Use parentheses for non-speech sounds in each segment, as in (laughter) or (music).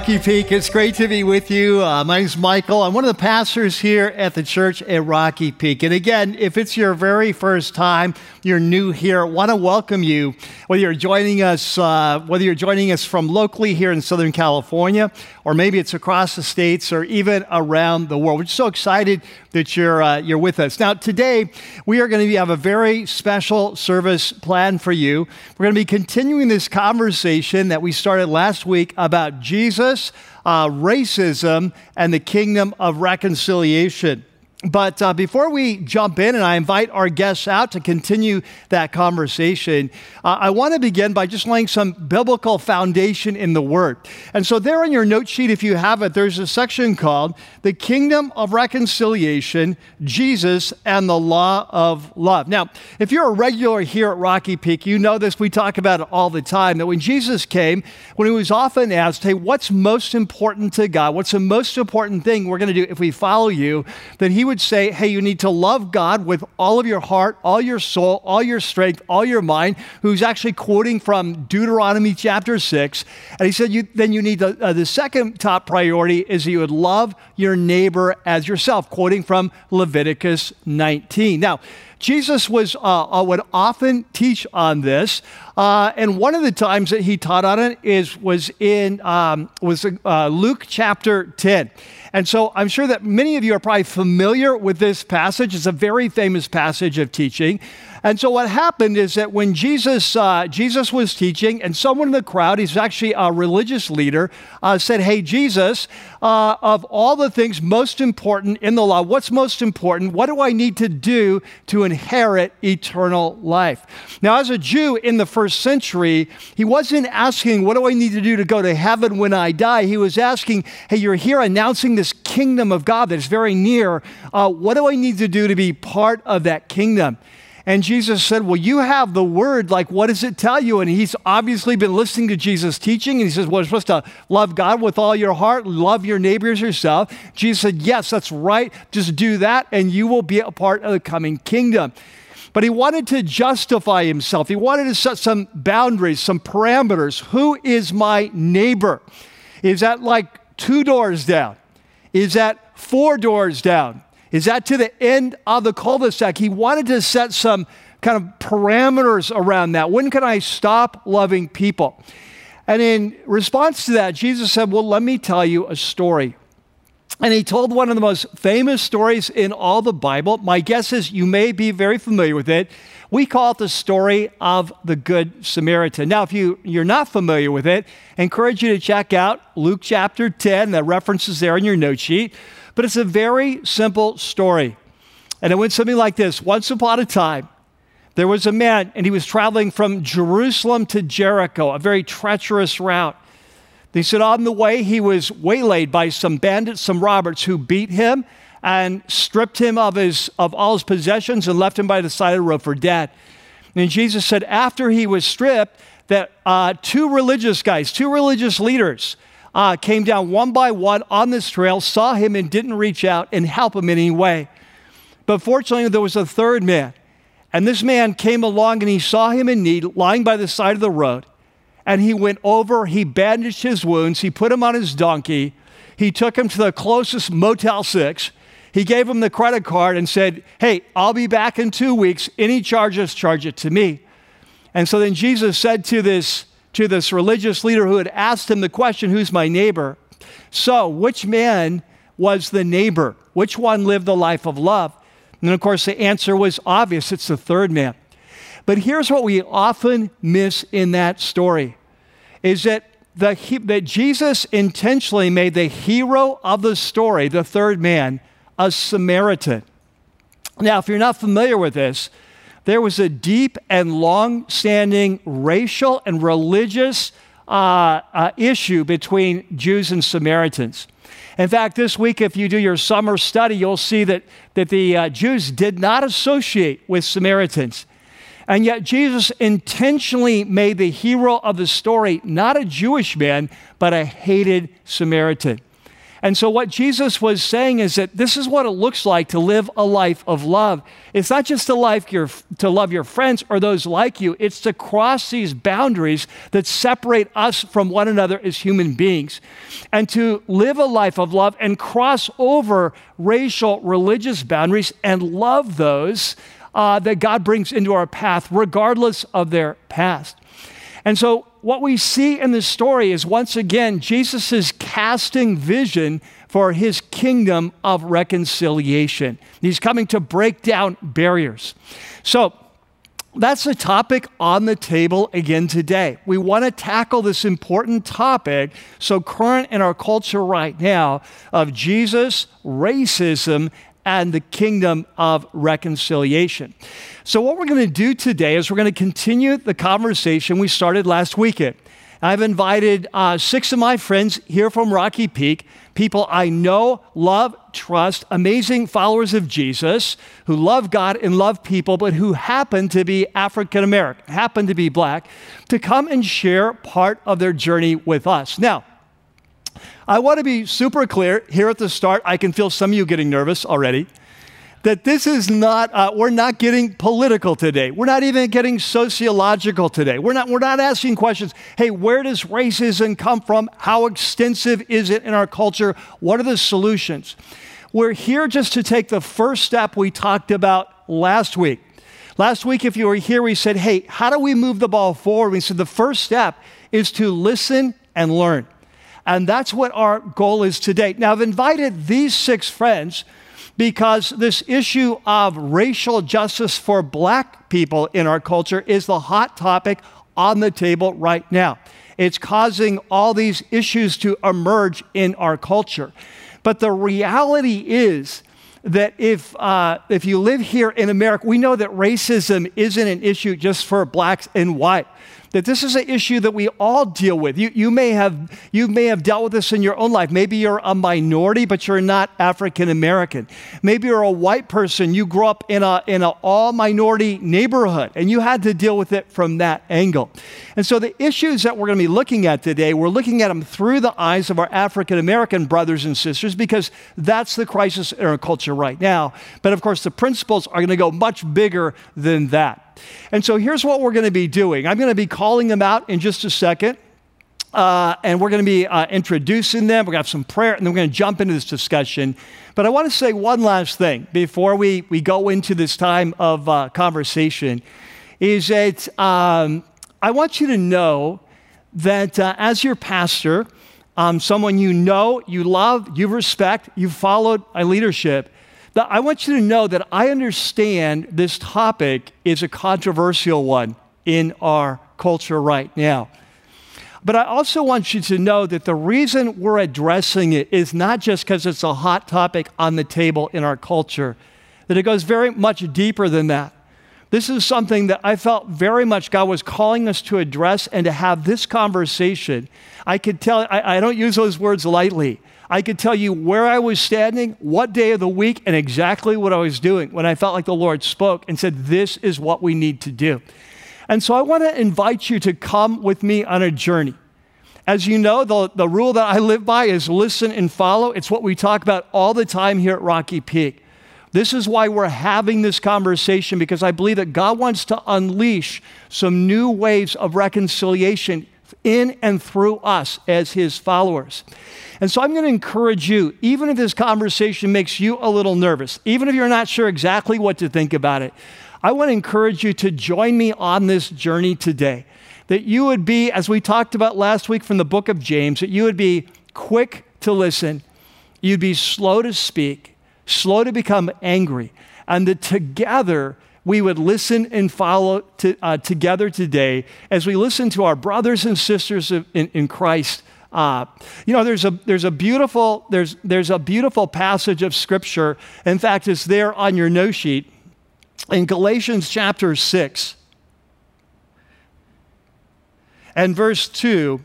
Rocky Peak. It's great to be with you. Uh, my name's Michael. I'm one of the pastors here at the church at Rocky Peak. And again, if it's your very first time, you're new here, I want to welcome you. Whether you're joining us, uh, whether you're joining us from locally here in Southern California, or maybe it's across the states, or even around the world. We're so excited that you're uh, you're with us. Now, today we are going to have a very special service planned for you. We're going to be continuing this conversation that we started last week about Jesus, uh, racism, and the kingdom of reconciliation. But uh, before we jump in and I invite our guests out to continue that conversation, uh, I want to begin by just laying some biblical foundation in the Word. And so, there on your note sheet, if you have it, there's a section called The Kingdom of Reconciliation, Jesus and the Law of Love. Now, if you're a regular here at Rocky Peak, you know this. We talk about it all the time that when Jesus came, when he was often asked, Hey, what's most important to God? What's the most important thing we're going to do if we follow you? That he would say, hey, you need to love God with all of your heart, all your soul, all your strength, all your mind, who's actually quoting from Deuteronomy chapter 6. And he said, you, then you need to, uh, the second top priority is that you would love your neighbor as yourself, quoting from Leviticus 19. Now, Jesus was uh, uh, would often teach on this, uh, and one of the times that he taught on it is was in um, was uh, Luke chapter ten. And so I'm sure that many of you are probably familiar with this passage. It's a very famous passage of teaching. And so what happened is that when Jesus, uh, Jesus was teaching, and someone in the crowd, he's actually a religious leader, uh, said, Hey, Jesus, uh, of all the things most important in the law, what's most important? What do I need to do to inherit eternal life? Now, as a Jew in the first century, he wasn't asking, What do I need to do to go to heaven when I die? He was asking, Hey, you're here announcing this kingdom of God that's very near. Uh, what do I need to do to be part of that kingdom? And Jesus said, Well, you have the word. Like, what does it tell you? And he's obviously been listening to Jesus' teaching. And he says, Well, you're supposed to love God with all your heart, love your neighbors yourself. Jesus said, Yes, that's right. Just do that, and you will be a part of the coming kingdom. But he wanted to justify himself. He wanted to set some boundaries, some parameters. Who is my neighbor? Is that like two doors down? Is that four doors down? Is that to the end of the cul de sac? He wanted to set some kind of parameters around that. When can I stop loving people? And in response to that, Jesus said, Well, let me tell you a story. And he told one of the most famous stories in all the Bible. My guess is you may be very familiar with it. We call it the story of the Good Samaritan. Now, if you, you're not familiar with it, I encourage you to check out Luke chapter 10. The references there in your note sheet. But it's a very simple story. And it went something like this Once upon a time, there was a man, and he was traveling from Jerusalem to Jericho, a very treacherous route. They said on the way, he was waylaid by some bandits, some robbers, who beat him and stripped him of, his, of all his possessions and left him by the side of the road for dead. And Jesus said, after he was stripped, that uh, two religious guys, two religious leaders, uh, came down one by one on this trail, saw him, and didn't reach out and help him in any way. But fortunately, there was a third man. And this man came along and he saw him in need, lying by the side of the road. And he went over, he bandaged his wounds, he put him on his donkey, he took him to the closest Motel 6. He gave him the credit card and said, Hey, I'll be back in two weeks. Any charges, charge it to me. And so then Jesus said to this to this religious leader who had asked him the question, Who's my neighbor? So, which man was the neighbor? Which one lived the life of love? And of course, the answer was obvious it's the third man. But here's what we often miss in that story is that, the, that Jesus intentionally made the hero of the story, the third man, a Samaritan. Now, if you're not familiar with this, there was a deep and long standing racial and religious uh, uh, issue between Jews and Samaritans. In fact, this week, if you do your summer study, you'll see that, that the uh, Jews did not associate with Samaritans. And yet, Jesus intentionally made the hero of the story not a Jewish man, but a hated Samaritan. And so, what Jesus was saying is that this is what it looks like to live a life of love. It's not just to, life your, to love your friends or those like you, it's to cross these boundaries that separate us from one another as human beings. And to live a life of love and cross over racial, religious boundaries and love those uh, that God brings into our path, regardless of their past. And so, what we see in this story is once again, Jesus casting vision for his kingdom of reconciliation. He's coming to break down barriers. So, that's the topic on the table again today. We want to tackle this important topic, so current in our culture right now, of Jesus, racism, and the kingdom of reconciliation. So, what we're going to do today is we're going to continue the conversation we started last weekend. I've invited uh, six of my friends here from Rocky Peak, people I know, love, trust, amazing followers of Jesus who love God and love people, but who happen to be African American, happen to be black, to come and share part of their journey with us. Now, I want to be super clear here at the start. I can feel some of you getting nervous already. That this is not, uh, we're not getting political today. We're not even getting sociological today. We're not, we're not asking questions hey, where does racism come from? How extensive is it in our culture? What are the solutions? We're here just to take the first step we talked about last week. Last week, if you were here, we said, hey, how do we move the ball forward? We said the first step is to listen and learn. And that's what our goal is today. Now, I've invited these six friends because this issue of racial justice for black people in our culture is the hot topic on the table right now. It's causing all these issues to emerge in our culture. But the reality is that if, uh, if you live here in America, we know that racism isn't an issue just for blacks and white that this is an issue that we all deal with. You, you, may have, you may have dealt with this in your own life. Maybe you're a minority, but you're not African American. Maybe you're a white person. You grew up in an in a all minority neighborhood, and you had to deal with it from that angle. And so, the issues that we're going to be looking at today, we're looking at them through the eyes of our African American brothers and sisters because that's the crisis in our culture right now. But of course, the principles are going to go much bigger than that. And so here's what we're going to be doing I'm going to be calling them out in just a second. Uh, and we're going to be uh, introducing them. We're going to have some prayer, and then we're going to jump into this discussion. But I want to say one last thing before we, we go into this time of uh, conversation is that um, I want you to know that uh, as your pastor, um, someone you know, you love, you respect, you've followed my leadership, I want you to know that I understand this topic is a controversial one in our culture right now. But I also want you to know that the reason we're addressing it is not just because it's a hot topic on the table in our culture, that it goes very much deeper than that. This is something that I felt very much God was calling us to address and to have this conversation. I could tell, I, I don't use those words lightly. I could tell you where I was standing, what day of the week, and exactly what I was doing when I felt like the Lord spoke and said, This is what we need to do. And so I want to invite you to come with me on a journey. As you know, the, the rule that I live by is listen and follow. It's what we talk about all the time here at Rocky Peak. This is why we're having this conversation because I believe that God wants to unleash some new waves of reconciliation in and through us as His followers. And so I'm going to encourage you, even if this conversation makes you a little nervous, even if you're not sure exactly what to think about it, I want to encourage you to join me on this journey today. That you would be, as we talked about last week from the book of James, that you would be quick to listen, you'd be slow to speak, slow to become angry, and that together we would listen and follow to, uh, together today as we listen to our brothers and sisters in, in Christ uh, you know, there's a, there's, a beautiful, there's, there's a beautiful passage of Scripture. In fact, it's there on your note sheet in Galatians chapter 6 and verse 2.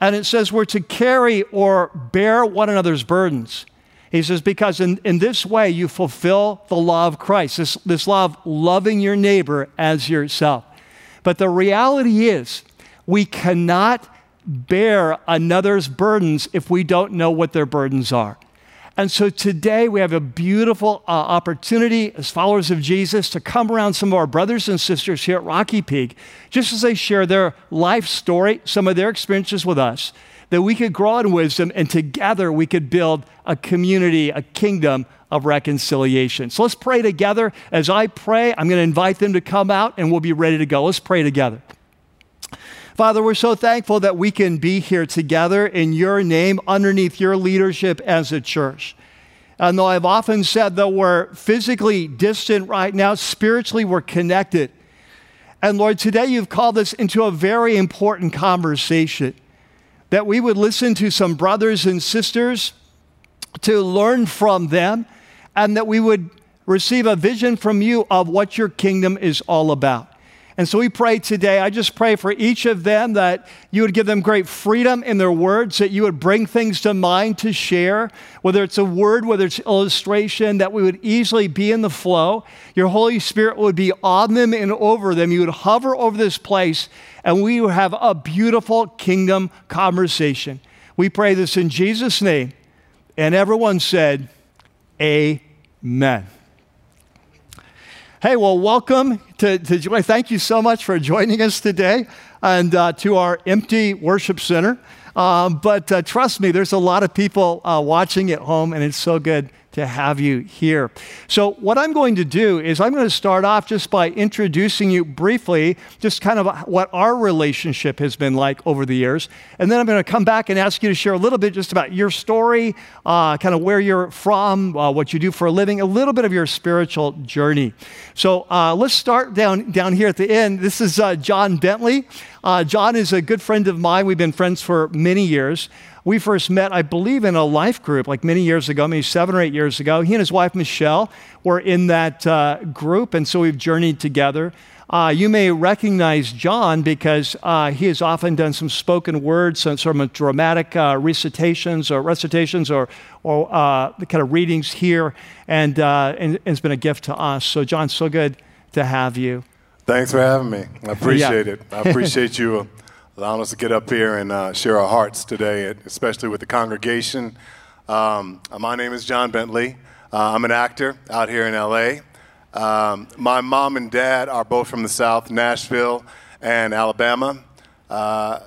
And it says, We're to carry or bear one another's burdens. He says, because in, in this way you fulfill the law of Christ, this, this law of loving your neighbor as yourself. But the reality is, we cannot bear another's burdens if we don't know what their burdens are. And so today we have a beautiful uh, opportunity as followers of Jesus to come around some of our brothers and sisters here at Rocky Peak, just as they share their life story, some of their experiences with us, that we could grow in wisdom and together we could build a community, a kingdom of reconciliation. So let's pray together. As I pray, I'm going to invite them to come out and we'll be ready to go. Let's pray together. Father, we're so thankful that we can be here together in your name, underneath your leadership as a church. And though I've often said that we're physically distant right now, spiritually we're connected. And Lord, today you've called us into a very important conversation that we would listen to some brothers and sisters to learn from them, and that we would receive a vision from you of what your kingdom is all about. And so we pray today, I just pray for each of them that you would give them great freedom in their words, that you would bring things to mind to share, whether it's a word, whether it's illustration, that we would easily be in the flow. Your Holy Spirit would be on them and over them. You would hover over this place, and we have a beautiful kingdom conversation. We pray this in Jesus' name. And everyone said, Amen. Hey, well, welcome to, to Joy. Thank you so much for joining us today and uh, to our empty worship center. Um, but uh, trust me, there's a lot of people uh, watching at home, and it's so good to have you here. So, what I'm going to do is I'm going to start off just by introducing you briefly, just kind of what our relationship has been like over the years. And then I'm going to come back and ask you to share a little bit just about your story, uh, kind of where you're from, uh, what you do for a living, a little bit of your spiritual journey. So, uh, let's start down, down here at the end. This is uh, John Bentley. Uh, John is a good friend of mine. We've been friends for many years. We first met, I believe, in a life group like many years ago, maybe seven or eight years ago. He and his wife, Michelle, were in that uh, group, and so we've journeyed together. Uh, you may recognize John because uh, he has often done some spoken words, some sort of dramatic uh, recitations or recitations or, or uh, the kind of readings here, and, uh, and, and it's been a gift to us. So, John, so good to have you. Thanks for having me. I appreciate yeah. it. I appreciate (laughs) you allowing us to get up here and uh, share our hearts today, especially with the congregation. Um, my name is John Bentley. Uh, I'm an actor out here in LA. Um, my mom and dad are both from the South, Nashville and Alabama. Uh,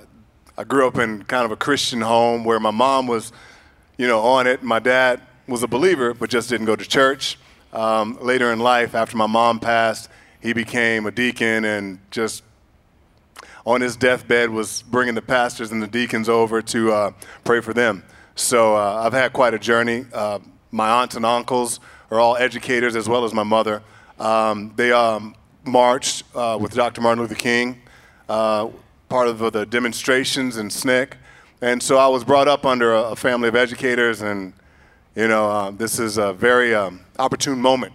I grew up in kind of a Christian home where my mom was, you know, on it. My dad was a believer, but just didn't go to church. Um, later in life, after my mom passed, he became a deacon and just on his deathbed was bringing the pastors and the deacons over to uh, pray for them. So uh, I've had quite a journey. Uh, my aunts and uncles are all educators as well as my mother. Um, they um, marched uh, with Dr. Martin Luther King, uh, part of the demonstrations in SNCC. And so I was brought up under a, family of educators, and you know, uh, this is a very um, opportune moment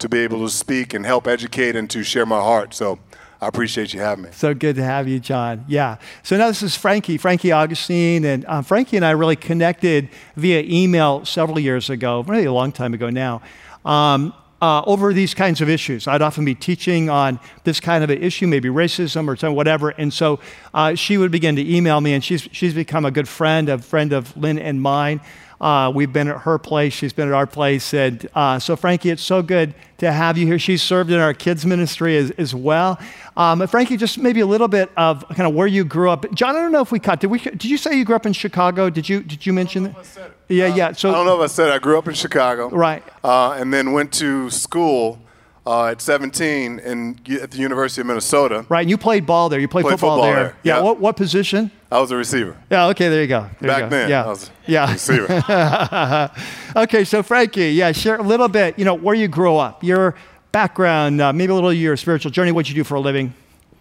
to be able to speak and help educate and to share my heart. So I appreciate you having me. So good to have you, John. Yeah. So now this is Frankie, Frankie Augustine. And uh, Frankie and I really connected via email several years ago, really a long time ago now, um, uh, over these kinds of issues. I'd often be teaching on this kind of an issue, maybe racism or something, whatever. And so uh, she would begin to email me, and she's, she's become a good friend, a friend of Lynn and mine. Uh, we've been at her place, she's been at our place. And uh, so, Frankie, it's so good to have you here. She's served in our kids' ministry as, as well. Um, Frankie, just maybe a little bit of kind of where you grew up. John, I don't know if we cut. Did we? Did you say you grew up in Chicago? Did you? Did you mention that? Yeah, yeah. So I don't know if I said it. I grew up in Chicago. Right. Uh, and then went to school uh, at 17 in, at the University of Minnesota. Right, and you played ball there. You played, played football, football, there. there. Yeah. What, what position? I was a receiver. Yeah. Okay. There you go. There Back you go. then, yeah. I was yeah. receiver. (laughs) okay. So Frankie, yeah, share a little bit. You know where you grew up, your background, uh, maybe a little of your spiritual journey, what you do for a living.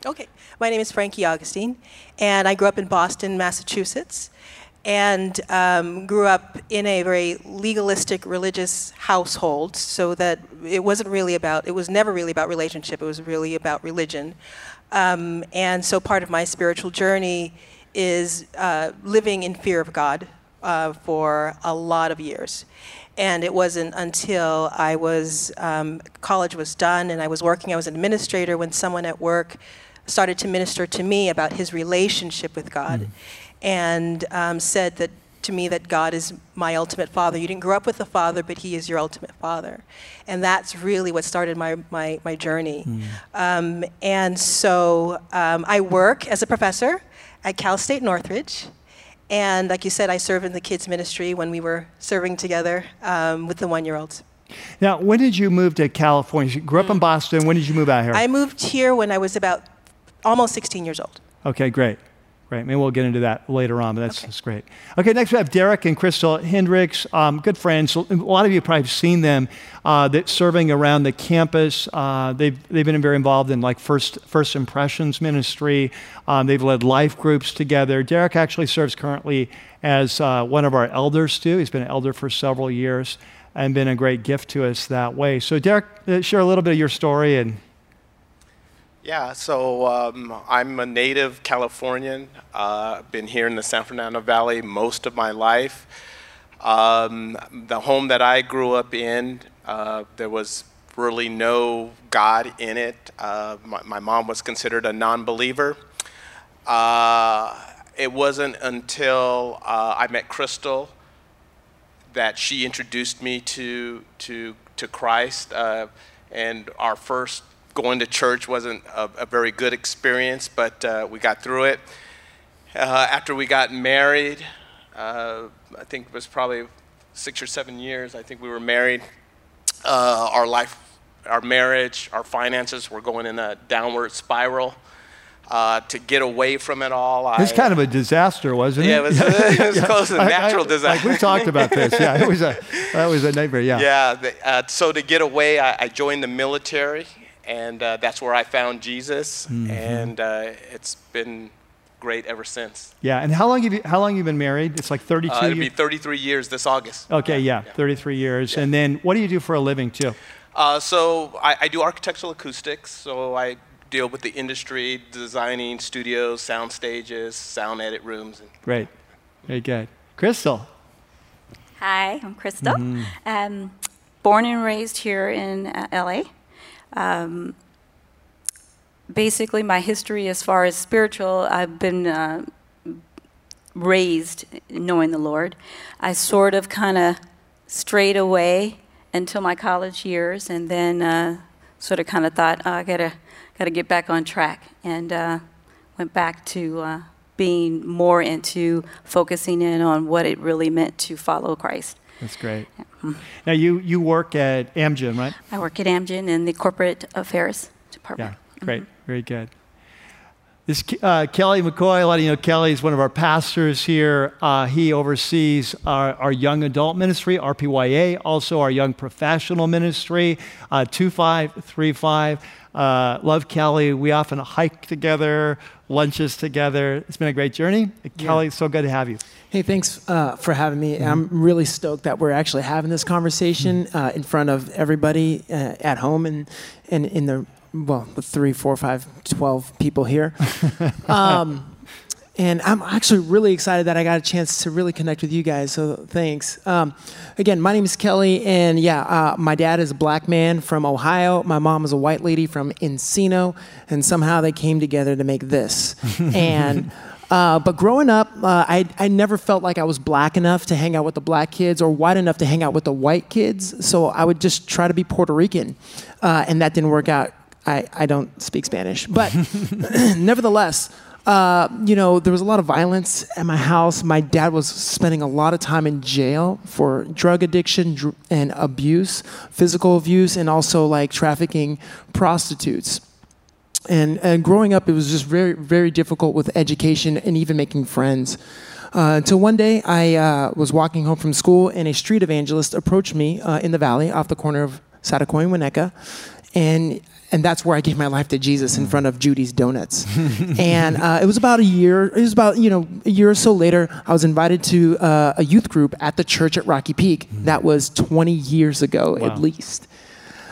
Okay. My name is Frankie Augustine, and I grew up in Boston, Massachusetts and um, grew up in a very legalistic religious household so that it wasn't really about it was never really about relationship it was really about religion um, and so part of my spiritual journey is uh, living in fear of god uh, for a lot of years and it wasn't until i was um, college was done and i was working i was an administrator when someone at work started to minister to me about his relationship with god mm. and um, said that to me that God is my ultimate father. You didn't grow up with a father, but he is your ultimate father. And that's really what started my, my, my journey. Mm. Um, and so um, I work as a professor at Cal State Northridge. And like you said, I serve in the kids' ministry when we were serving together um, with the one year olds. Now, when did you move to California? You grew up in mm. Boston. When did you move out here? I moved here when I was about almost 16 years old. Okay, great. Great. Maybe we'll get into that later on, but that's, okay. that's great. Okay, next we have Derek and Crystal Hendricks, um, good friends. A lot of you probably have seen them uh, that serving around the campus. Uh, they've, they've been very involved in like first, first impressions ministry. Um, they've led life groups together. Derek actually serves currently as uh, one of our elders too. He's been an elder for several years and been a great gift to us that way. So Derek, uh, share a little bit of your story and yeah, so um, I'm a native Californian. Uh, been here in the San Fernando Valley most of my life. Um, the home that I grew up in, uh, there was really no God in it. Uh, my, my, mom was considered a non believer. Uh, it wasn't until uh, I met Crystal that she introduced me to, to, to Christ. Uh, and our first going to church wasn't a, a very good experience, but uh, we got through it. Uh, after we got married, uh, I think it was probably six or seven years, I think we were married. Uh, our life, our marriage, our finances were going in a downward spiral. Uh, to get away from it all. It's kind of a disaster, wasn't it? Yeah, it was, (laughs) it was (laughs) close to a natural I, I, disaster. Like we talked about this. Yeah, it was a that was a nightmare. Yeah. (laughs) Yeah. The, uh, so to get away, I, I, joined the military, and uh, that's where I found Jesus, mm-hmm. and uh, it's been great ever since. Yeah, and how long have you how long have you been married? It's like 32 uh, it'll years? be 33 years this August. Okay, yeah, yeah. 33 years. Yeah. And then what do you do for a living too? Uh, so I, I, do architectural acoustics. So I deal with the industry, designing studios, sound stages, sound edit rooms. And Great, very good. Crystal. Hi, I'm Crystal. Mm-hmm. Um, born and raised here in uh, LA. Um, basically, my history as far as spiritual, I've been uh, raised knowing the Lord. I sort of kind of strayed away until my college years, and then uh, sort of kind of thought, oh, I gotta gotta get back on track, and uh, went back to uh, being more into focusing in on what it really meant to follow Christ. That's great. Yeah. Mm-hmm. Now, you, you work at Amgen, right? I work at Amgen in the corporate affairs department. Yeah, great. Mm-hmm. Very good. This uh, Kelly McCoy, a lot of you know Kelly is one of our pastors here. Uh, he oversees our, our, young adult ministry, RPYA, also our young professional ministry, uh, 2535. Uh, love Kelly. We often hike together, lunches together. It's been a great journey. Yeah. Kelly, so good to have you. Hey, thanks uh, for having me. Mm-hmm. I'm really stoked that we're actually having this conversation mm-hmm. uh, in front of everybody uh, at home and, and in the, well, the three, four, five, twelve people here. (laughs) um, and I'm actually really excited that I got a chance to really connect with you guys. So thanks. Um, again, my name is Kelly, and yeah, uh, my dad is a black man from Ohio. My mom is a white lady from Encino, and somehow they came together to make this. (laughs) and uh, but growing up, uh, I, I never felt like I was black enough to hang out with the black kids or white enough to hang out with the white kids. So I would just try to be Puerto Rican, uh, and that didn't work out. I, I don't speak Spanish, but (laughs) (clears throat) nevertheless. Uh, you know, there was a lot of violence at my house. My dad was spending a lot of time in jail for drug addiction dr- and abuse, physical abuse, and also like trafficking prostitutes. And, and growing up, it was just very, very difficult with education and even making friends. Uh, until one day, I uh, was walking home from school, and a street evangelist approached me uh, in the valley off the corner of Saticoy and Winnetka. And and that's where I gave my life to Jesus in front of Judy's Donuts. (laughs) and uh, it was about a year. It was about you know a year or so later. I was invited to uh, a youth group at the church at Rocky Peak. Mm-hmm. That was 20 years ago wow. at least.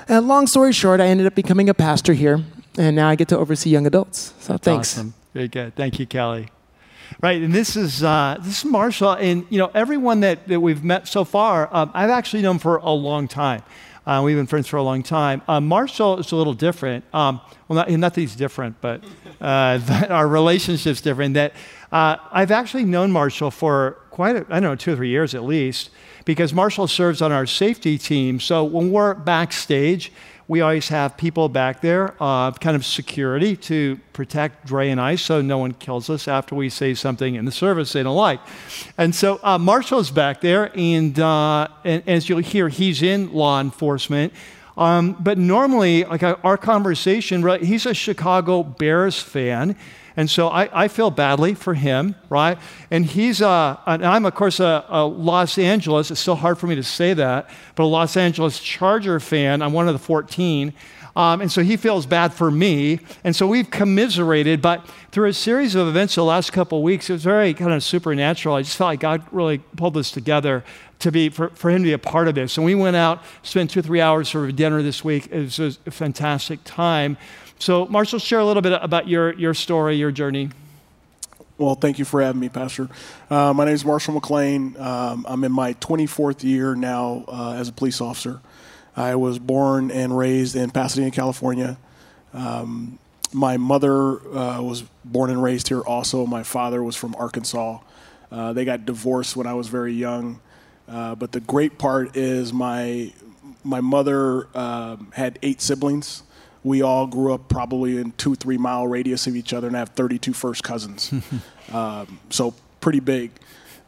And long story short, I ended up becoming a pastor here, and now I get to oversee young adults. So that's thanks. Awesome. Very good. Thank you, Kelly. Right, and this is uh, this is Marshall, and you know everyone that, that we've met so far, um, I've actually known for a long time. Uh, we've been friends for a long time. Uh, Marshall is a little different. Um, well, not, not that he's different, but uh, (laughs) that our relationship's different. That uh, I've actually known Marshall for quite, a, I don't know, two or three years at least, because Marshall serves on our safety team. So when we're backstage, we always have people back there, uh, kind of security to protect Dre and I so no one kills us after we say something in the service they don't like. And so uh, Marshall's back there, and, uh, and, as you'll hear, he's in law enforcement. Um, but normally, like our conversation, he's a Chicago Bears fan. And so I, I feel badly for him, right? And he's, uh, and I'm of course a, a, Los Angeles, it's still hard for me to say that, but a Los Angeles Charger fan. I'm one of the 14. Um, and so he feels bad for me. And so we've commiserated, but through a series of events the last couple of weeks, it was very kind of supernatural. I just felt like God really pulled this together to be, for, for him to be a part of this. And we went out, spent two three hours for dinner this week. It was a fantastic time. So, Marshall, share a little bit about your, your story, your journey. Well, thank you for having me, Pastor. Uh, my name is Marshall McLean. Um, I'm in my 24th year now uh, as a police officer. I was born and raised in Pasadena, California. Um, my mother uh, was born and raised here also. My father was from Arkansas. Uh, they got divorced when I was very young. Uh, but the great part is my, my mother um, had eight siblings we all grew up probably in two, three mile radius of each other and have 32 first cousins. (laughs) um, so pretty big.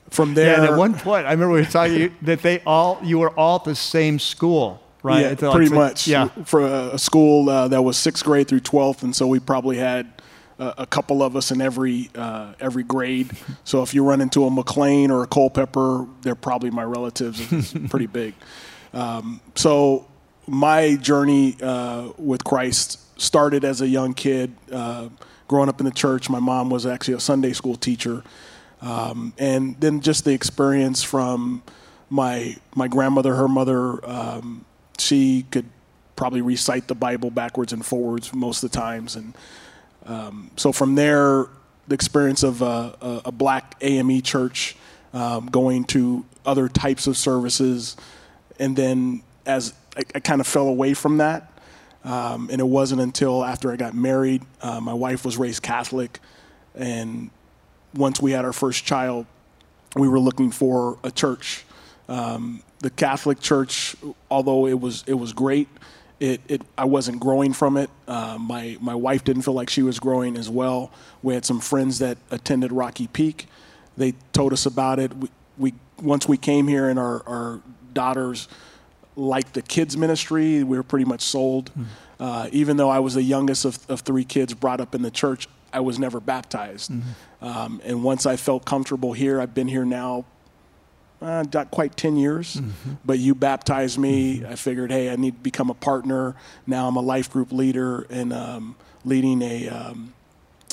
From there, yeah, at one point, I remember we were talking that they all you were all at the same school, right? Yeah, pretty like, much. Yeah, for a, school uh, that was sixth grade through 12th, and so we probably had a, a couple of us in every uh, every grade. (laughs) so if you run into a McLean or a Culpepper, they're probably my relatives. It's pretty big. (laughs) Um, so my journey uh, with Christ started as a young kid, uh, growing up in the church. My mom was actually a Sunday school teacher, um, and then just the experience from my my grandmother, her mother. Um, she could probably recite the Bible backwards and forwards most of the times, and um, so from there, the experience of a, a, a black AME church, um, going to other types of services, and then as I, I kind of fell away from that. Um, and it wasn't until after I got married, uh, my wife was raised Catholic, and once we had our first child, we were looking for a church. Um, the Catholic Church, although it was it was great, it, it I wasn't growing from it. Uh, my my wife didn't feel like she was growing as well. We had some friends that attended Rocky Peak. They told us about it. We, we once we came here and our, our daughters like the kids ministry. We were pretty much sold. Mm. Uh, even though I was the youngest of, of, three kids brought up in the church, I was never baptized. Mm-hmm. Um, and once I felt comfortable here, I've been here now uh, not quite 10 years, mm-hmm. but you baptized me. Mm-hmm. I figured, hey, I need to become a partner. Now I'm a life group leader and um, leading a, um,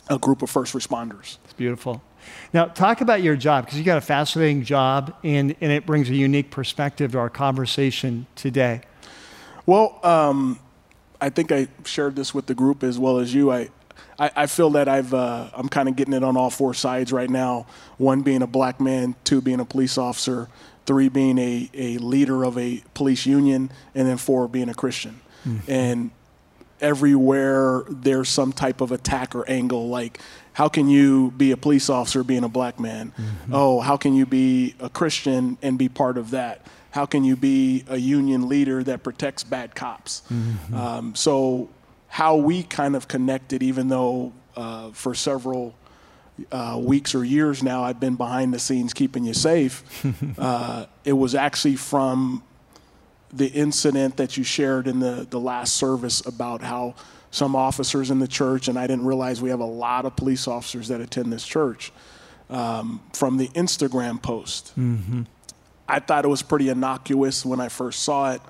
a group of first responders. It's beautiful. Now, talk about your job because you got a fascinating job and, and it brings a unique perspective to our conversation today. Well, um, I think I shared this with the group as well as you. I, I, I feel that I've, uh, I'm kind of getting it on all four sides right now. One being a black man, two being a police officer, three being a, a leader of a police union, and then four being a Christian. Mm-hmm. And everywhere there's some type of attack or angle, like how can you be a police officer being a black man? Mm-hmm. Oh, how can you be a Christian and be part of that? How can you be a union leader that protects bad cops? Mm-hmm. Um, so, how we kind of connected, even though uh, for several uh, weeks or years now I've been behind the scenes keeping you safe, (laughs) uh, it was actually from the incident that you shared in the, the last service about how some officers in the church, and I didn't realize we have a lot of police officers that attend this church, um, from the Instagram post. Mm-hmm. I thought it was pretty innocuous when I first saw it.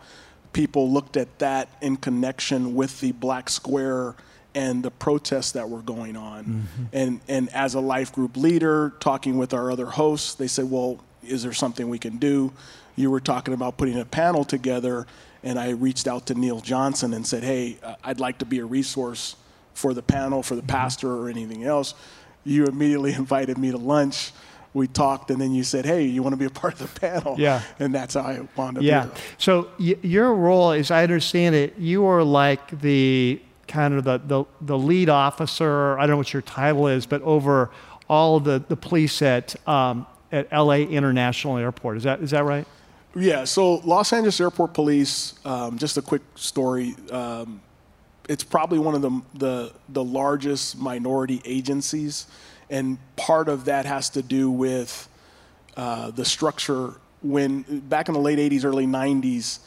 People looked at that in connection with the Black Square and the protests that were going on. Mm-hmm. And, and as a life group leader, talking with our other hosts, they said, Well, is there something we can do? You were talking about putting a panel together and I reached out to Neil Johnson and said, "Hey, uh, I'd like to be a resource for the panel, for the mm-hmm. pastor, or anything else." You immediately (laughs) invited me to lunch. We talked, and then you said, "Hey, you want to be a part of the (laughs) panel?" Yeah, and that's how I wound up. Yeah. Here. So y- your role, as I understand it, you are like the kind of the, the, the lead officer, I don't know what your title is, but over all the, the police at, um, at LA International Airport. Is that, is that right? Yeah, so Los Angeles Airport Police, um, just a quick story. Um, it's probably one of the, the, the largest minority agencies, and part of that has to do with uh, the structure. When back in the late 80s, early 90s,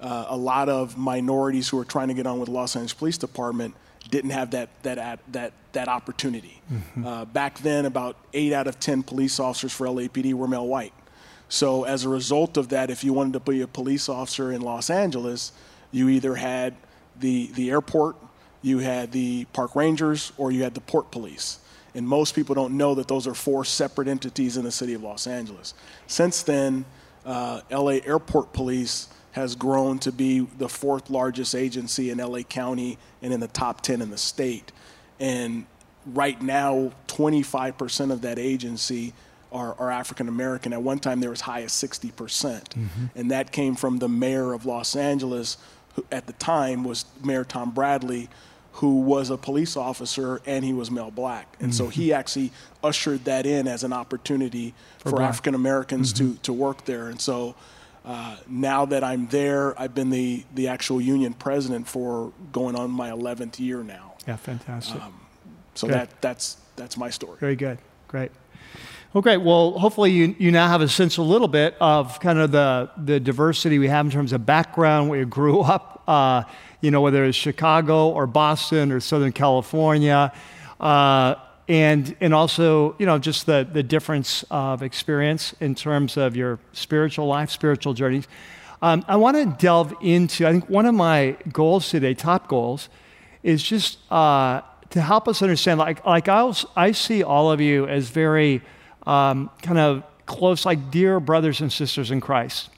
uh, a lot of minorities who were trying to get on with the Los Angeles Police Department didn't have that that that that opportunity. Mm-hmm. Uh, back then, about eight out of ten police officers for LAPD were male white. So as a result of that, if you wanted to be a police officer in Los Angeles, you either had the the airport, you had the park rangers, or you had the port police. And most people don't know that those are four separate entities in the city of Los Angeles. Since then, uh, LA Airport Police has grown to be the fourth largest agency in LA County and in the top 10 in the state. And right now, 25% of that agency are, are African American. At one time, they were as high as 60%. percent mm hmm And that came from the mayor of Los Angeles, who at the time was Mayor Tom Bradley, who was a police officer and he was male black. And mm-hmm. so he actually ushered that in as an opportunity for, for African Americans mm-hmm. to, to work there. And so uh, now that I'm there, I've been the, the actual union president for going on my 11th year now. Yeah, fantastic. Um, so that, that's, that's my story. Very good. Great. Well, great. Well, hopefully you, you now have a sense a little bit of kind of the, the diversity we have in terms of background, where you grew (laughs) up, uh, you know, whether it's Chicago or Boston or Southern California. Uh, and and also you know just the the difference of experience in terms of your spiritual life, spiritual journeys. Um, I want to delve into. I think one of my goals today, top goals, is just uh, to help us understand. Like like I I see all of you as very um, kind of close, like dear brothers and sisters in Christ.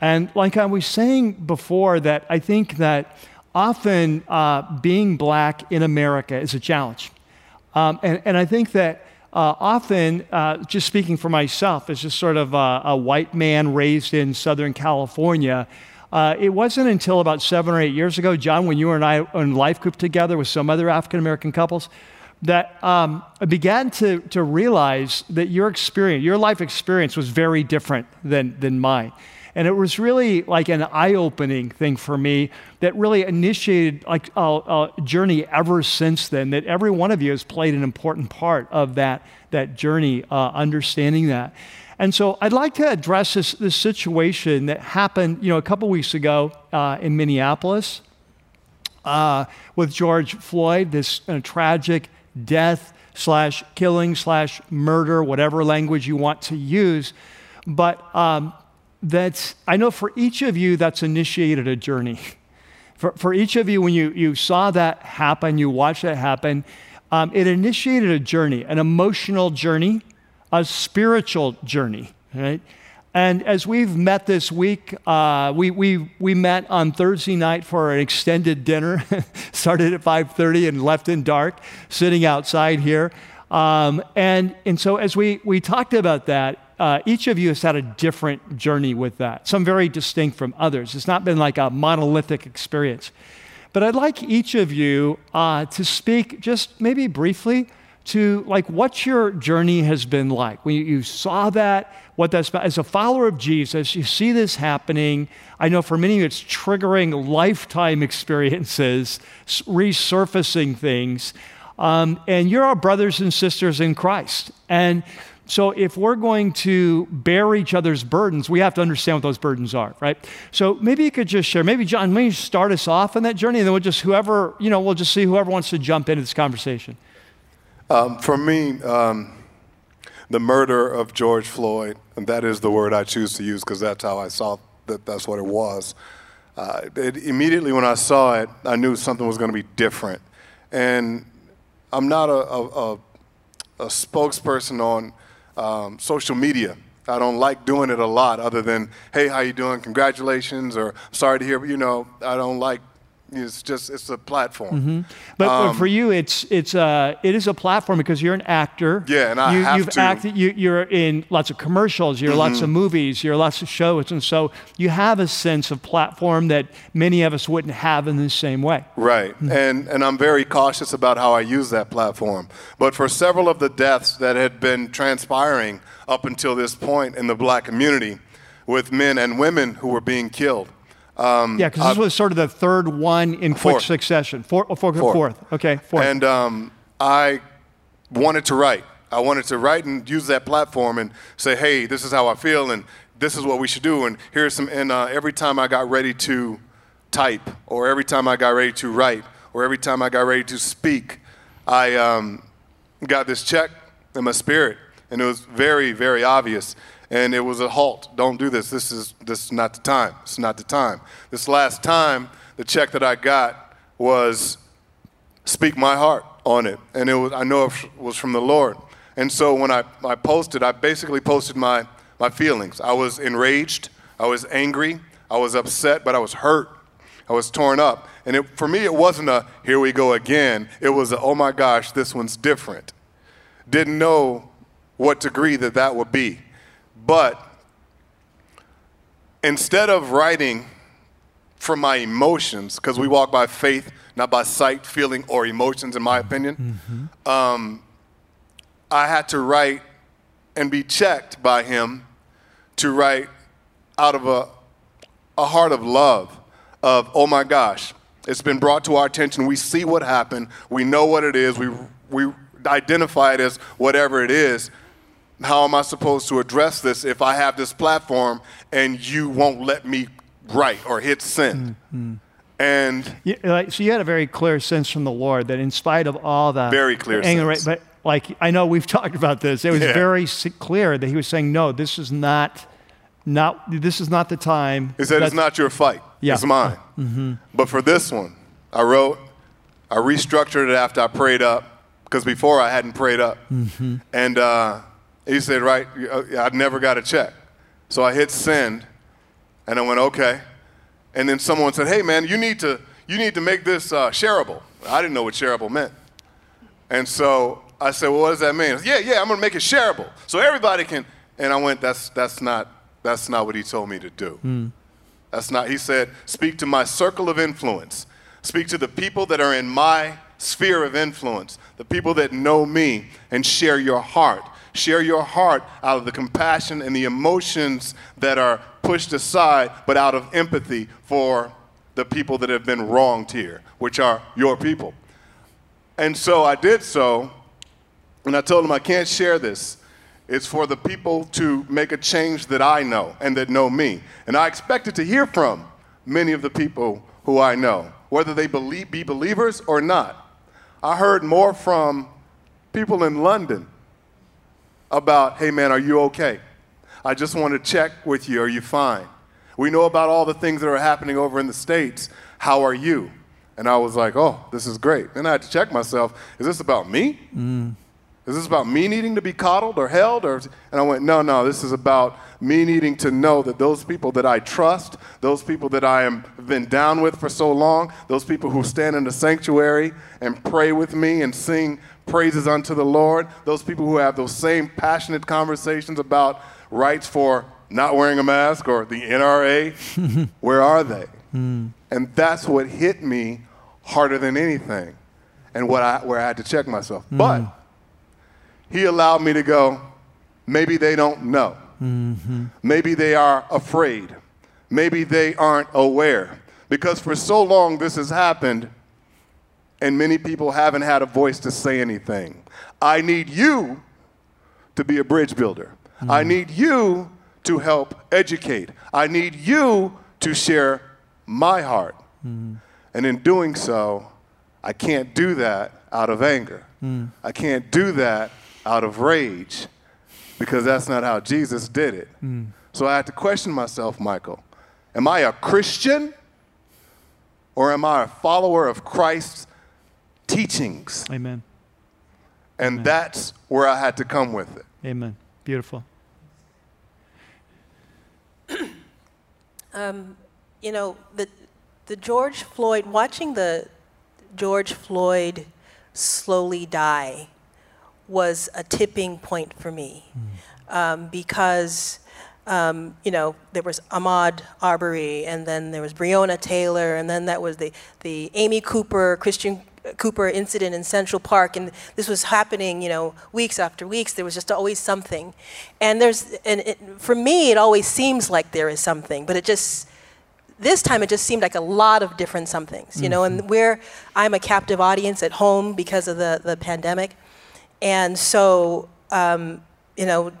And like I was saying before, that I think that often uh, being black in America is a challenge. Um, and, and, I think that uh, often, uh, just speaking for myself, as just sort of a, a white man raised in Southern California, uh, it wasn't until about seven or eight years ago, John, when you and I in life group together with some other African American couples, that um, I began to, to realize that your experience, your life experience was very different than, than mine. And it was really like an eye opening thing for me that really initiated like a, a, journey ever since then, that every one of you has played an important part of that, that journey, uh, understanding that. And so I'd like to address this, this situation that happened, you know, a couple weeks ago uh, in Minneapolis uh, with George Floyd, this uh, tragic death slash killing slash murder, whatever language you want to use. But um, that's, I know for each of you, that's initiated a journey. (laughs) For, for each of you, when you, you saw that happen, you watched that happen, um, it initiated a journey, an emotional journey, a spiritual journey, right? And as we've met this week, uh, we, we, we met on Thursday night for an extended dinner, (laughs) started at 5.30 and left in dark, sitting outside here. Um, and, and so as we, we talked about that, uh, each of you has had a different journey with that, some very distinct from others. It's not been like a monolithic experience. But I'd like each of you uh, to speak just maybe briefly to like what your journey has been like. When you saw that, what that's as a follower of Jesus, you see this happening. I know for many of you it's triggering lifetime (laughs) experiences, resurfacing things. Um, and you're our brothers and sisters in Christ. And so, if we're going to bear each other's burdens, we have to understand what those burdens are, right? So, maybe you could just share. Maybe, John, maybe start us off on that journey, and then we'll just, whoever, you know, we'll just see whoever wants to jump into this conversation. Um, for me, um, the murder of George Floyd, and that is the word I choose to use because that's how I saw that that's what it was. Uh, it, immediately when I saw it, I knew something was going to be different. And I'm not a, a, a, a spokesperson on um, social media. I don't like doing it a lot other than, hey, how you doing? Congratulations, or sorry to hear, But you know, I don't like It's just it's a platform. Mm-hmm. But, um, but, for you, it's it's uh, it is a platform because you're an actor. Yeah, and I you, have you've to. acted. You, are in lots of commercials. You're mm-hmm. lots of movies. You're lots of shows, and so you have a sense of platform that many of us wouldn't have in the same way. Right, mm-hmm. and and I'm very cautious about how I use that platform. But for several of the deaths that had been transpiring up until this point in the black community, with men and women who were being killed um, yeah, because this was sort of the third one in quick fourth. succession. Four, oh, four, fourth. fourth. Okay, fourth. And um, I wanted to write. I wanted to write and use that platform and say, hey, this is how I feel and this is what we should do. And here's some, and uh, every time I got ready to type or every time I got ready to write or every time I got ready to speak, I um, got this check in my spirit. And it was very, very obvious and it was a halt. Don't do this. This is this is not the time. It's not the time. This last time, the check that I got was speak my heart on it, and it was I know it was from the Lord. And so when I, I posted, I basically posted my my feelings. I was enraged. I was angry. I was upset, but I was hurt. I was torn up. And it, for me, it wasn't a here we go again. It was a oh my gosh, this one's different. Didn't know what degree that that would be. But instead of writing from my emotions, because we walk by faith, not by sight, feeling, or emotions, in my opinion, mm-hmm. um, I had to write and be checked by him to write out of a, a heart of love, of, oh my gosh, it's been brought to our attention. We see what happened. We know what it is. We, we identify it as whatever it is how am I supposed to address this if I have this platform and you won't let me write or hit send? Mm-hmm. And yeah, like, so you had a very clear sense from the Lord that in spite of all the very clear anger, sense. but like I know we've (laughs) talked about this, it was yeah. very clear that He was saying, "No, this is not, not this is not the time." He said, "It's not your fight; yeah. it's mine." Mm-hmm. But for this one, I wrote, I restructured it after I prayed up because before I hadn't prayed up, mm-hmm. and. Uh, he said, right, uh, I never got a check. So I hit send, and I went, okay. And then someone said, hey, man, you need to, you need to make this uh, shareable. I didn't know what shareable meant. And so I said, well, what does that mean? Said, yeah, yeah, I'm going to make it shareable. So everybody can. And I went, that's, that's, not, that's not what he told me to do. Mm. That's not, he said, speak to my circle of influence. Speak to the people that are in my sphere of influence, the people that know me, and share your heart. Share your heart out of the compassion and the emotions that are pushed aside, but out of empathy for the people that have been wronged here, which are your people. And so I did so, and I told them I can't share this. It's for the people to make a change that I know and that know me. And I expected to hear from many of the people who I know, whether they believe, be believers or not. I heard more from people in London about, hey man, are you okay? I just want to check with you. Are you fine? We know about all the things that are happening over in the States. How are you? And I was like, oh, this is great. Then I had to check myself. Is this about me? Mm. Is this about me needing to be coddled or held? Or, and I went, no, no, this is about me needing to know that those people that I trust, those people that I am been down with for so long, those people who stand in the sanctuary and pray with me and sing praises unto the Lord, those people who have those same passionate conversations about rights for not wearing a mask or the NRA, (laughs) where are they? Mm. And that's what hit me harder than anything and what I, where I had to check myself. Mm. But he allowed me to go, maybe they don't know. Mm-hmm. Maybe they are afraid. Maybe they aren't aware. Because for so long this has happened, and many people haven't had a voice to say anything. I need you to be a bridge builder. Mm-hmm. I need you to help educate. I need you to share my heart. Mm-hmm. And in doing so, I can't do that out of anger. Mm. I can't do that out of rage because that's not how Jesus did it. Mm. So I had to question myself, Michael. Am I a Christian or am I a follower of Christ's teachings? Amen. And Amen. that's where I had to come with it. Amen. Beautiful. (clears throat) um, you know, the, the George Floyd, watching the George Floyd slowly die was a tipping point for me mm. um, because. Um, you know, there was Ahmaud Arbery, and then there was Breonna Taylor, and then that was the, the Amy Cooper, Christian Cooper incident in Central Park, and this was happening, you know, weeks after weeks. There was just always something, and there's, and it, for me, it always seems like there is something, but it just, this time it just seemed like a lot of different somethings, you know, and mm-hmm. where I'm a captive audience at home because of the, the pandemic. And so, um, you know,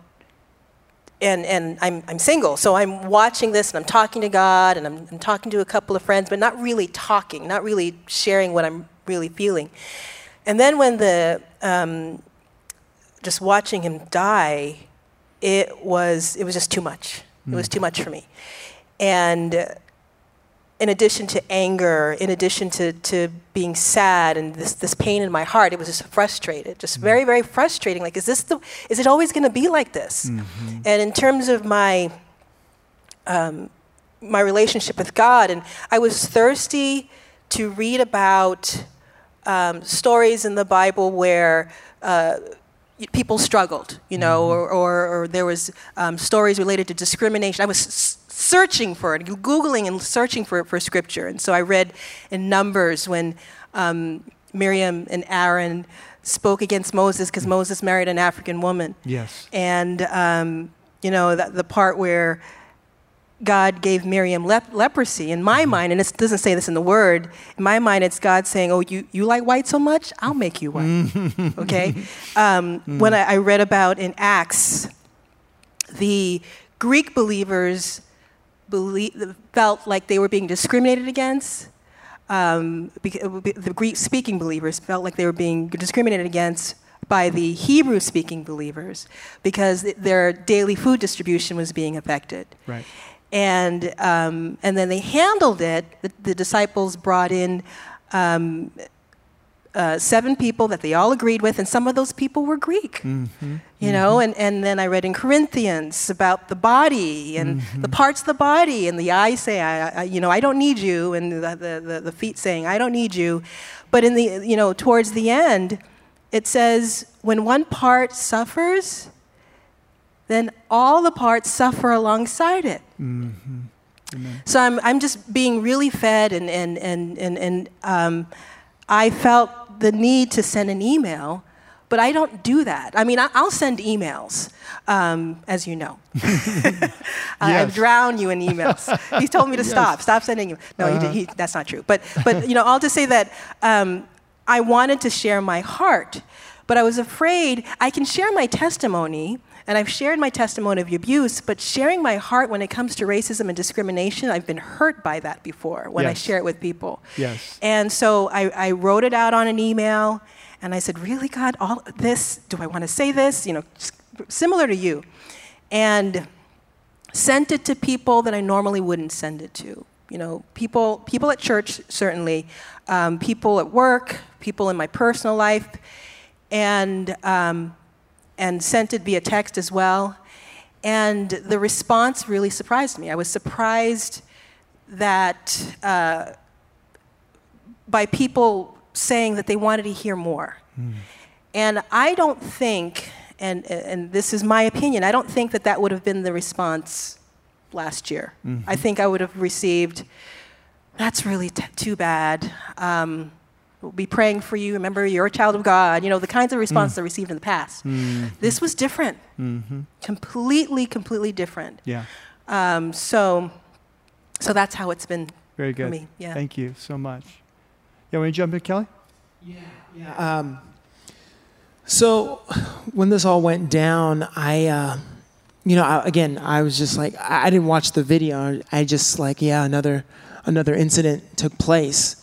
and, and I'm, I'm single, so I'm watching this and I'm talking to God and I'm, I'm talking to a couple of friends, but not really talking, not really sharing what I'm really feeling. And then when the, um, just watching him die, it was, it was just too much. It was mm. too much for me. And in addition to anger, in addition to, to being sad and this, this pain in my heart, it was just frustrated, just very, very frustrating. Like, is this the, is it always going to be like this? Mm-hmm. And in terms of my, um, my relationship with God, and I was thirsty to read about um, stories in the Bible where uh, people struggled, you know, mm-hmm. or, or, or, there was um, stories related to discrimination. I was searching for it, Googling and searching for, for scripture. And so I read in Numbers when um, Miriam and Aaron spoke against Moses because Moses married an African woman. Yes. And, um, you know, the, the, part where God gave Miriam lep- leprosy, in my mm-hmm. mind, and it doesn't say this in the word, in my mind, it's God saying, Oh, you, you like white so much? I'll make you white. okay? (laughs) Um, mm. When I, I read about in Acts, the Greek believers believe, felt like they were being discriminated against. Um, the Greek speaking believers felt like they were being discriminated against by the Hebrew speaking believers because their daily food distribution was being affected. Right. And, um, and then they handled it. The, the disciples brought in um, uh, seven people that they all agreed with, and some of those people were Greek. Mm-hmm. You know, mm-hmm. and, and then I read in Corinthians about the body and mm-hmm. the parts of the body, and the eyes say, I, I, you know, I don't need you, and the, the, the, the feet saying, I don't need you. But in the, you know, towards the end, it says, when one part suffers, then all the parts suffer alongside it. Mm-hmm. So I'm, I'm just being really fed, and, and, and, and, and um, I felt the need to send an email, but I don't do that. I mean, I'll send emails, um, as you know. (laughs) (laughs) yes. I've drowned you in emails. (laughs) He's told me to yes. stop, stop sending you. No, uh-huh. he, he, that's not true. But, but you know, I'll just say that um, I wanted to share my heart, but I was afraid I can share my testimony and I've shared my testimony of abuse, but sharing my heart when it comes to racism and discrimination, I've been hurt by that before when yes. I share it with people. Yes. And so I, I wrote it out on an email, and I said, "Really, God, all this? Do I want to say this? You know, similar to you," and sent it to people that I normally wouldn't send it to. You know, people people at church certainly, um, people at work, people in my personal life, and um, and sent it via text as well. And the response really surprised me. I was surprised that uh, by people saying that they wanted to hear more. Mm. And I don't think, and, and this is my opinion, I don't think that that would have been the response last year. Mm-hmm. I think I would have received, that's really t- too bad. Um, We'll be praying for you. Remember, you're a child of God. You know, the kinds of responses mm. I received in the past. Mm-hmm. This was different. Mm-hmm. Completely, completely different. Yeah. Um, so, so that's how it's been Very good. for me. Yeah. Thank you so much. Yeah, want to jump in, Kelly? Yeah. Yeah. Um, so, when this all went down, I, uh, you know, I, again, I was just like, I, I didn't watch the video. I just like, yeah, another, another incident took place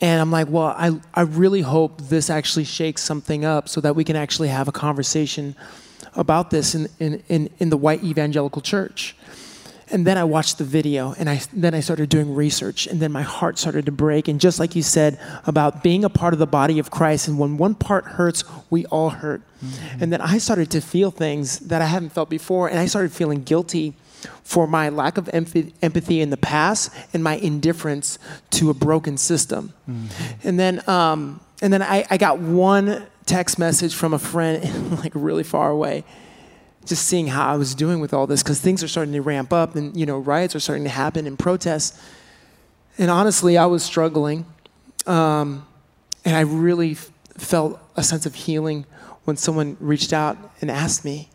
and I'm like, well, I, I really hope this actually shakes something up so that we can actually have a conversation about this in, in, in, in the white evangelical church. And then I watched the video and I, then I started doing research and then my heart started to break. And just like you said about being a part of the body of Christ, and when one part hurts, we all hurt. Mm-hmm. And then I started to feel things that I haven't felt before and I started feeling guilty for my lack of empathy in the past and my indifference to a broken system. Mm-hmm. And then, um, and then I, I got one text message from a friend, (laughs) like really far away, just seeing how I was doing with all this because things are starting to ramp up and you know riots are starting to happen and protests. And honestly, I was struggling, um, and I really f- felt a sense of healing when someone reached out and asked me.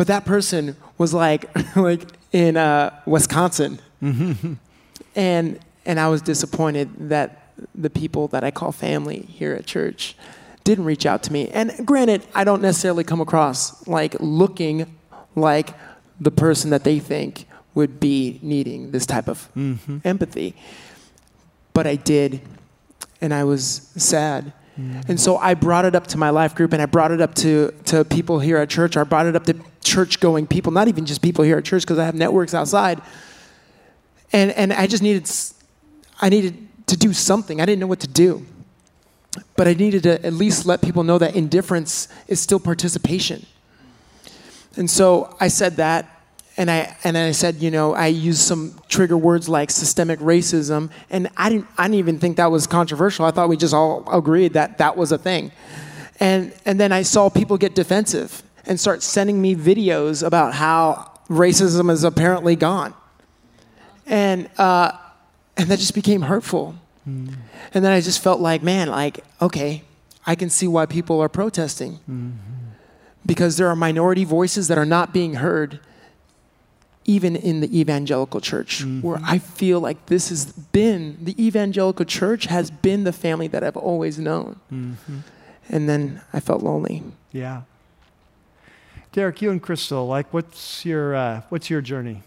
But that person was like, (laughs) like in uh, Wisconsin, mm-hmm. and and I was disappointed that the people that I call family here at church didn't reach out to me. And granted, I don't necessarily come across like looking like the person that they think would be needing this type of mm-hmm. empathy. But I did, and I was sad. Mm-hmm. And so I brought it up to my life group and I brought it up to, to people here at church. I brought it up to church going people, not even just people here at church because I have networks outside. And, and I just needed, I needed to do something. I didn't know what to do. But I needed to at least let people know that indifference is still participation. And so I said that, and I and I said, you know, I used some trigger words like systemic racism, and I didn't I didn't even think that was controversial. I thought we just all agreed that that was a thing. And and then I saw people get defensive and start sending me videos about how racism is apparently gone. And uh, and that just became hurtful. Mm. And then I just felt like, man, like, okay, I can see why people are protesting. Mm-hmm. Because there are minority voices that are not being heard, even in the evangelical church, mm-hmm. where I feel like this has been, the evangelical church has been the family that I've always known. Mm-hmm. And then I felt lonely. Yeah. Derek, you and Crystal, like, what's your, uh, what's your journey?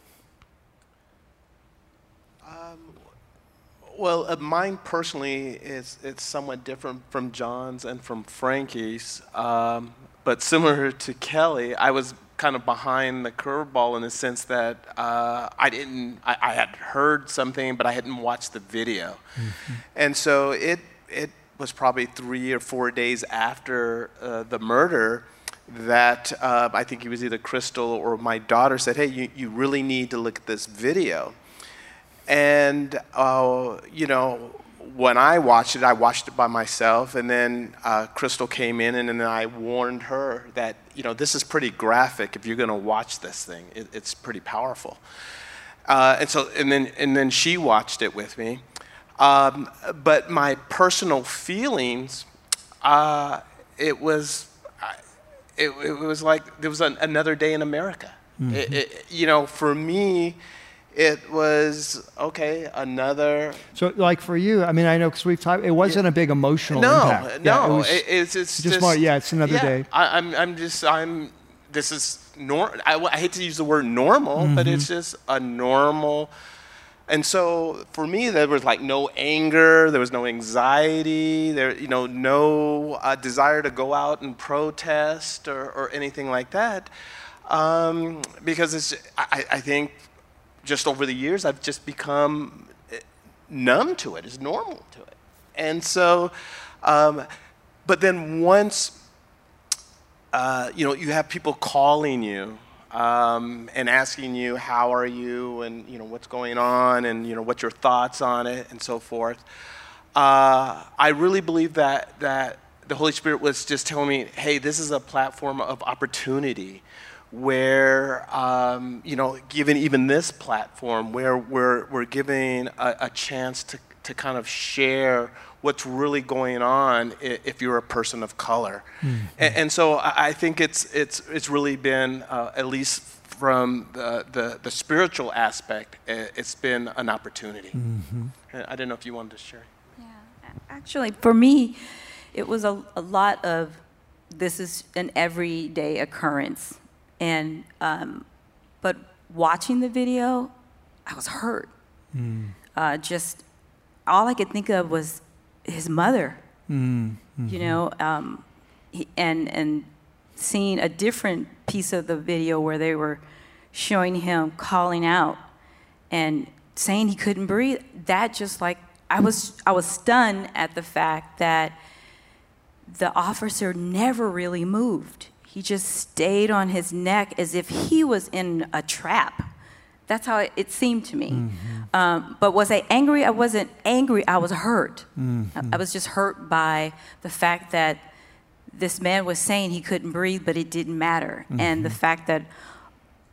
Well, uh, mine personally is it's somewhat different from John's and from Frankie's, um, but similar to Kelly, I was kind of behind the curveball in the sense that uh, I didn't, I, I, had heard something, but I hadn't watched the video, mm-hmm. and so it it was probably three or four days after uh, the murder that uh, I think it was either Crystal or my daughter said, "Hey, you, you really need to look at this video." And, uh, you know, when I watched it, I watched it by myself, and then uh, Crystal came in, and then I warned her that, you know, this is pretty graphic. If you're going to watch this thing, it, it's pretty powerful. Uh, and so, and then, and then she watched it with me. Um, but my personal feelings, uh, it was, it, it, was like there was an, another day in America. Mm-hmm. It, it, you know, for me, it was okay another so like for you i mean i know because we've talked it wasn't a big emotional no impact. no yeah, it it, it's, it's just, just, more yeah it's another yeah, day I, am I'm, I'm just i'm this is nor I, I hate to use the word normal mm-hmm. but it's just a normal and so for me there was like no anger there was no anxiety there you know no uh, desire to go out and protest or, or anything like that um, because it's I, I think just over the years, I've just become eh, numb to it, it's normal to it. And so, um, but then once, uh, you know, you have people calling you um, and asking you, how are you, and, you know, what's going on, and, you know, what's your thoughts on it, and so forth. Uh, I really believe that, that the Holy Spirit was just telling me, hey, this is a platform of opportunity where, um, you know, given even this platform, where we're, we're giving a, a, chance to, to kind of share what's really going on if you're a person of color. Mm-hmm. And, and, so I think it's, it's, it's really been, uh, at least from the, the, the, spiritual aspect, it's been an opportunity. Mm-hmm. I don't know if you wanted to share. Yeah, actually, for me, it was a, a lot of this is an everyday occurrence and um, but watching the video, I was hurt. Mm. Uh, just all I could think of was his mother. Mm. Mm-hmm. You know, um, he, and and seeing a different piece of the video where they were showing him calling out and saying he couldn't breathe. That just like I was I was stunned at the fact that the officer never really moved he just stayed on his neck as if he was in a trap. That's how it, it seemed to me. Mm-hmm. Um, but was I angry? I wasn't angry. I was hurt. Mm-hmm. I, was just hurt by the fact that this man was saying he couldn't breathe, but it didn't matter. Mm-hmm. And the fact that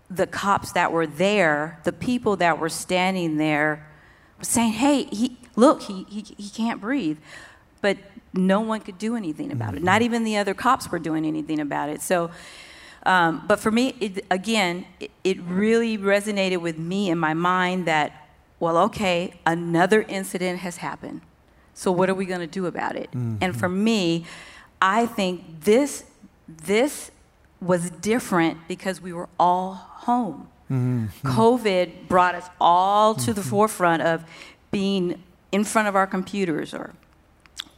the cops that were there, the people that were standing there, were saying, hey, he, look, he, he, he can't breathe. But no one could do anything about it. Not mm-hmm. even the other cops were doing anything about it. So, um, but for me, it, again, it, it really resonated with me in my mind that, well, okay, another incident has happened. So what are we going to do about it? Mm-hmm. And for me, I think this this was different because we were all home. Mm-hmm. COVID brought us all to the mm-hmm. forefront of being in front of our computers or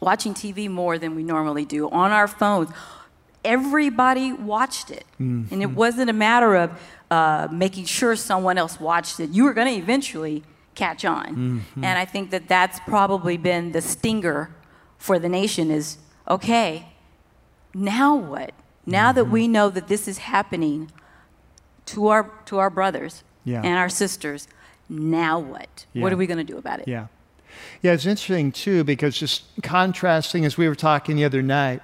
watching TV more than we normally do on our phones. Everybody watched it, mm-hmm. and it wasn't a matter of uh, making sure someone else watched it. You were going to eventually catch on, mm-hmm. and I think that that's probably been the stinger for the nation. Is okay now what? Now mm-hmm. that we know that this is happening to our to our brothers yeah. and our sisters, now what? Yeah. What are we going to do about it? Yeah. Yeah, it's interesting too because just contrasting as we were talking the other night,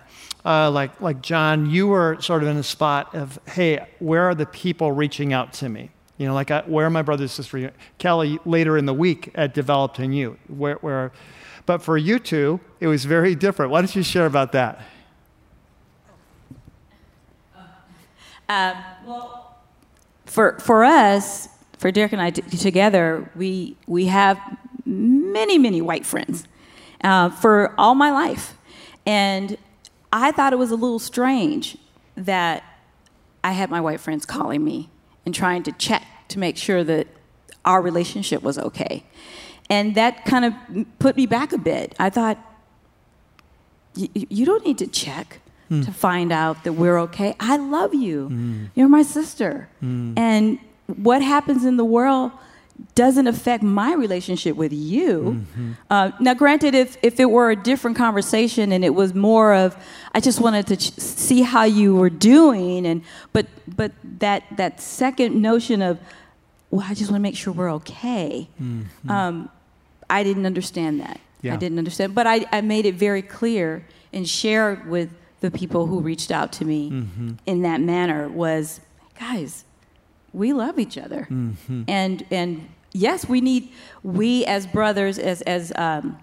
uh, like like John, you were sort of in a spot of, hey, where are the people reaching out to me? You know, like I, where are my brothers and sisters? Kelly later in the week at Developed in You, where, where, but for you two, it was very different. Why don't you share about that? Um, well, for for us, for Derek and I t- together, we we have many many white friends uh, for all my life, and I thought it was a little strange that I had my white friends calling me and trying to check to make sure that our relationship was okay, and that kind of put me back a bit. I thought. You don't need to check mm. to find out that we're okay. I love you. Mm. You're my sister. Mm. And what happens in the world doesn't affect my relationship with you. Mm-hmm. Uh, now, granted, if, if it were a different conversation and it was more of, I just wanted to ch- see how you were doing, and but but that that second notion of, well, I just want to make sure we're okay. Mm-hmm. Um, I didn't understand that. Yeah. I didn't understand, but I, I made it very clear and shared with the people who reached out to me mm-hmm. in that manner was, guys, we love each other, mm-hmm. and and yes, we need we as brothers, as as um,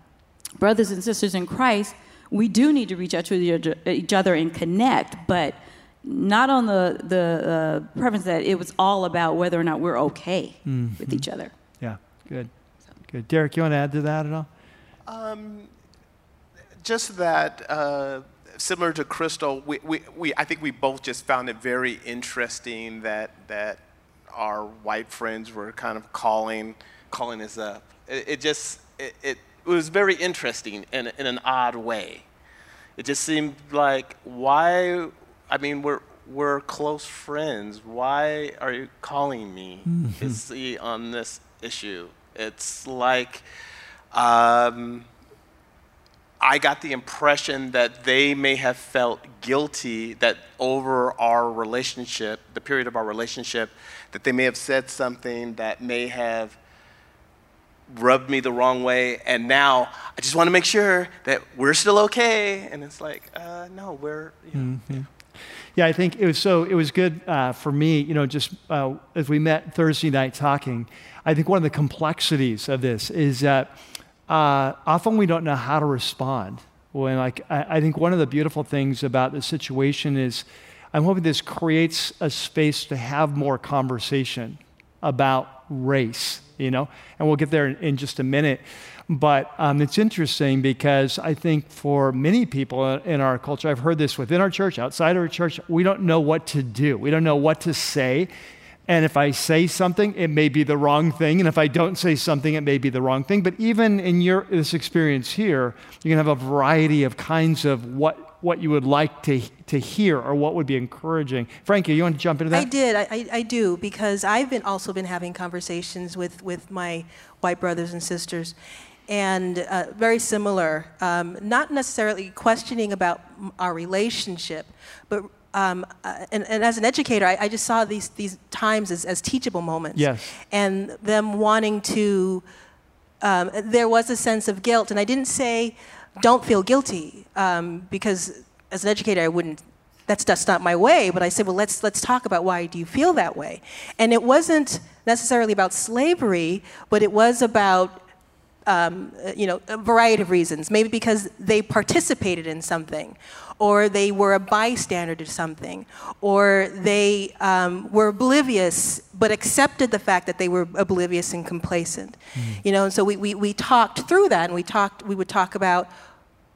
brothers and sisters in Christ, we do need to reach out to each other and connect, but not on the the uh, premise that it was all about whether or not we're okay mm-hmm. with each other. Yeah, good, good. Derek, you want to add to that at all? Um, just that. Uh, similar to Crystal, we, we, we, I think we both just found it very interesting that, that our white friends were kind of calling, calling us up. It, it just, it, it, was very interesting in, in an odd way. It just seemed like, why, I mean, we're, we're close friends. Why are you calling me mm-hmm. to see on this issue? It's like, um, I got the impression that they may have felt guilty that over our relationship, the period of our relationship, that they may have said something that may have rubbed me the wrong way. And now I just want to make sure that we're still okay. And it's like, uh, no, we're, you know, mm-hmm. Yeah, I think it was so. It was good uh, for me, you know, just uh, as we met Thursday night talking. I think one of the complexities of this is that uh, often we don't know how to respond. When, like, I, I think one of the beautiful things about the situation is I'm hoping this creates a space to have more conversation about race, you know, and we'll get there in, in just a minute. But um, it's interesting because I think for many people in our culture, I've heard this within our church, outside our church, we don't know what to do. We don't know what to say. And if I say something, it may be the wrong thing. And if I don't say something, it may be the wrong thing. But even in your, this experience here, you can have a variety of kinds of what, what you would like to, to hear or what would be encouraging. Frankie, you want to jump into that? I did. I, I do because I've been also been having conversations with, with my white brothers and sisters. And uh, very similar, um, not necessarily questioning about our relationship, but um, uh, and, and, as an educator, I, I, just saw these, these times as, as teachable moments. Yes. And them wanting to, um, there was a sense of guilt. And I didn't say, don't feel guilty, um, because as an educator, I wouldn't, that's, that's not my way. But I said, well, let's, let's talk about why do you feel that way. And it wasn't necessarily about slavery, but it was about um, you know, a variety of reasons. Maybe because they participated in something, or they were a bystander to something, or they um, were oblivious but accepted the fact that they were oblivious and complacent. Mm. You know, and so we, we, we talked through that, and we talked. We would talk about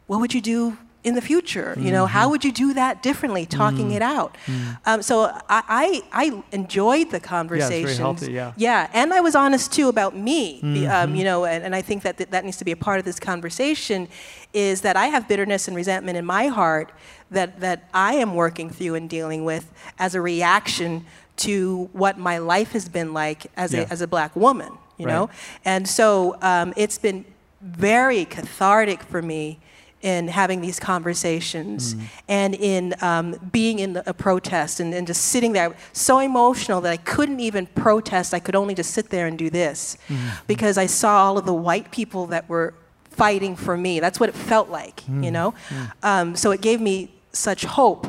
what would you do in the future? You know, mm-hmm. how would you do that differently? Talking mm. it out. Mm. Um, so I, I, I, enjoyed the conversations. Yeah, very healthy, yeah. Yeah, and I was honest too about me. Um, mm-hmm. Um, you know, and, and, I think that th- that needs to be a part of this conversation. Is that I have bitterness and resentment in my heart that that I am working through and dealing with as a reaction to what my life has been like as yeah. a as a black woman. You right. know, and so um, it's been very cathartic for me in having these conversations mm. and in um, being in the, a protest and, and, just sitting there so emotional that I couldn't even protest. I could only just sit there and do this mm. because I saw all of the white people that were fighting for me. That's what it felt like, mm. you know? Mm. Um, so it gave me such hope.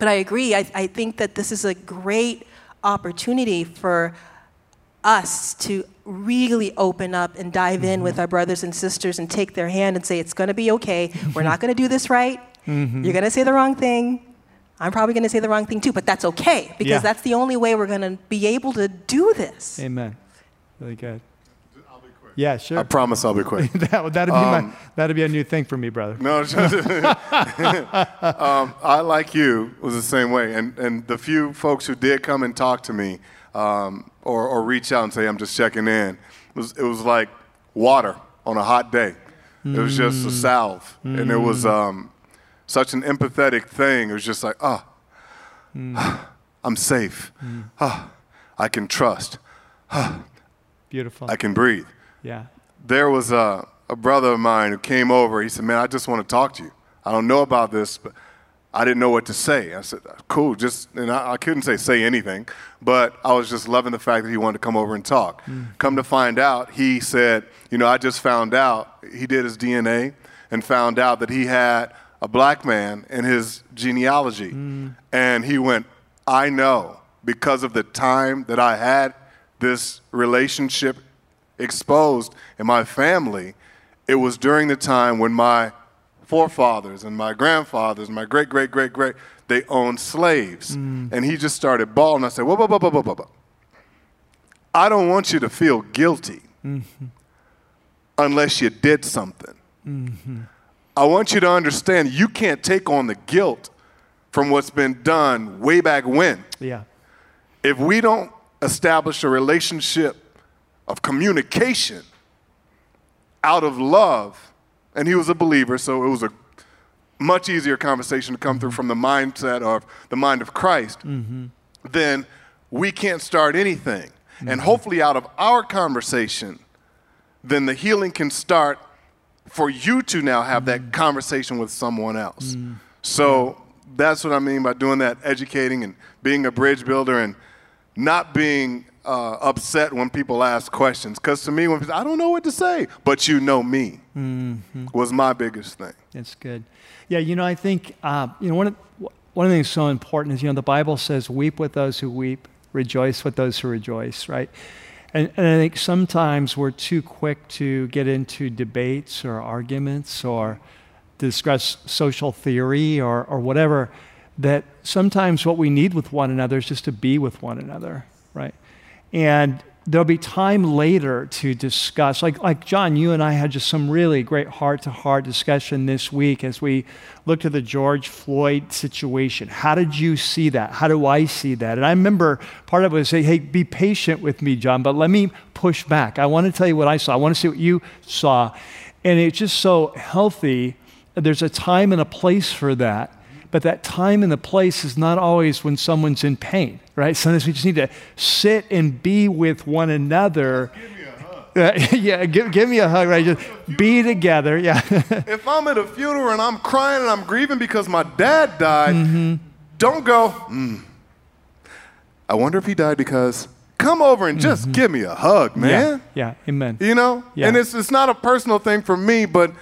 But I agree, I, I think that this is a great opportunity for us to really open up and dive in with mm-hmm. our brothers and sisters and take their hand and say, it's going to be okay. We're not going to do this right. Mm-hmm. You're going to say the wrong thing. I'm probably going to say the wrong thing too, but that's okay because yeah. that's the only way we're going to be able to do this. Amen. Really good. Yeah, sure. I promise I'll be quick. (laughs) that, would be um, my, that'd be a new thing for me, brother. No, (laughs) (laughs) um, I like you was the same way, and and the few folks who did come and talk to me, um, or, or reach out and say, I'm just checking in. It was, it was like water on a hot day. Mm. It was just a mm. salve. Mm. And it was mm. um, such an empathetic thing. It was just like, ah, oh, mm. (sighs) I'm safe. Oh, (sighs) I can trust. (sighs) Ah, Beautiful. I can breathe. Yeah. There was a, a brother of mine who came over. He said, Man, I just want to talk to you. I don't know about this, but I didn't know what to say. I said, cool, just, and I, I, couldn't say say anything, but I was just loving the fact that he wanted to come over and talk. Mm. Come to find out, he said, you know, I just found out, he did his DNA and found out that he had a black man in his genealogy. Mm. And he went, I know because of the time that I had this relationship exposed in my family, it was during the time when my forefathers and my grandfathers, my great, great, great, great, they owned slaves. Mm. And he just started bawling. I said, whoa, whoa, whoa, whoa, whoa, whoa. I don't want you to feel guilty mm-hmm. unless you did something. Mm-hmm. I want you to understand you can't take on the guilt from what's been done way back when. Yeah. If we don't establish a relationship of communication out of love, and he was a believer, so it was a much easier conversation to come through from the mindset of the mind of Christ, mm-hmm. then we can't start anything. Mm-hmm. And hopefully, out of our conversation, then the healing can start for you to now have mm-hmm. that conversation with someone else. Mm-hmm. So that's what I mean by doing that, educating and being a bridge builder and not being uh, upset when people ask questions. Because to me, when people, I don't know what to say, but you know me, mm-hmm. was my biggest thing. That's good. Yeah, you know, I think uh, you know one of one of the things so important is you know the Bible says, "Weep with those who weep, rejoice with those who rejoice." Right. And, and I think sometimes we're too quick to get into debates or arguments or discuss social theory or, or whatever, that sometimes what we need with one another is just to be with one another, right? And there'll be time later to discuss. Like, like John, you and I had just some really great heart to heart discussion this week as we looked at the George Floyd situation. How did you see that? How do I see that? And I remember part of it was say, hey, be patient with me, John, but let me push back. I want to tell you what I saw. I want to see what you saw. And it's just so healthy. There's a time and a place for that. But that time and the place is not always when someone's in pain, right? Sometimes we just need to sit and be with one another. Uh, (laughs) yeah, give, give me a hug, right? Just be together, yeah. (laughs) if I'm at a funeral and I'm crying and I'm grieving because my dad died, mm-hmm. Don't go, mm, I wonder if he died because come over and just mm-hmm. give me a hug, man. Yeah, yeah. amen. You know? Yeah. And it's, it's not a personal thing for me, but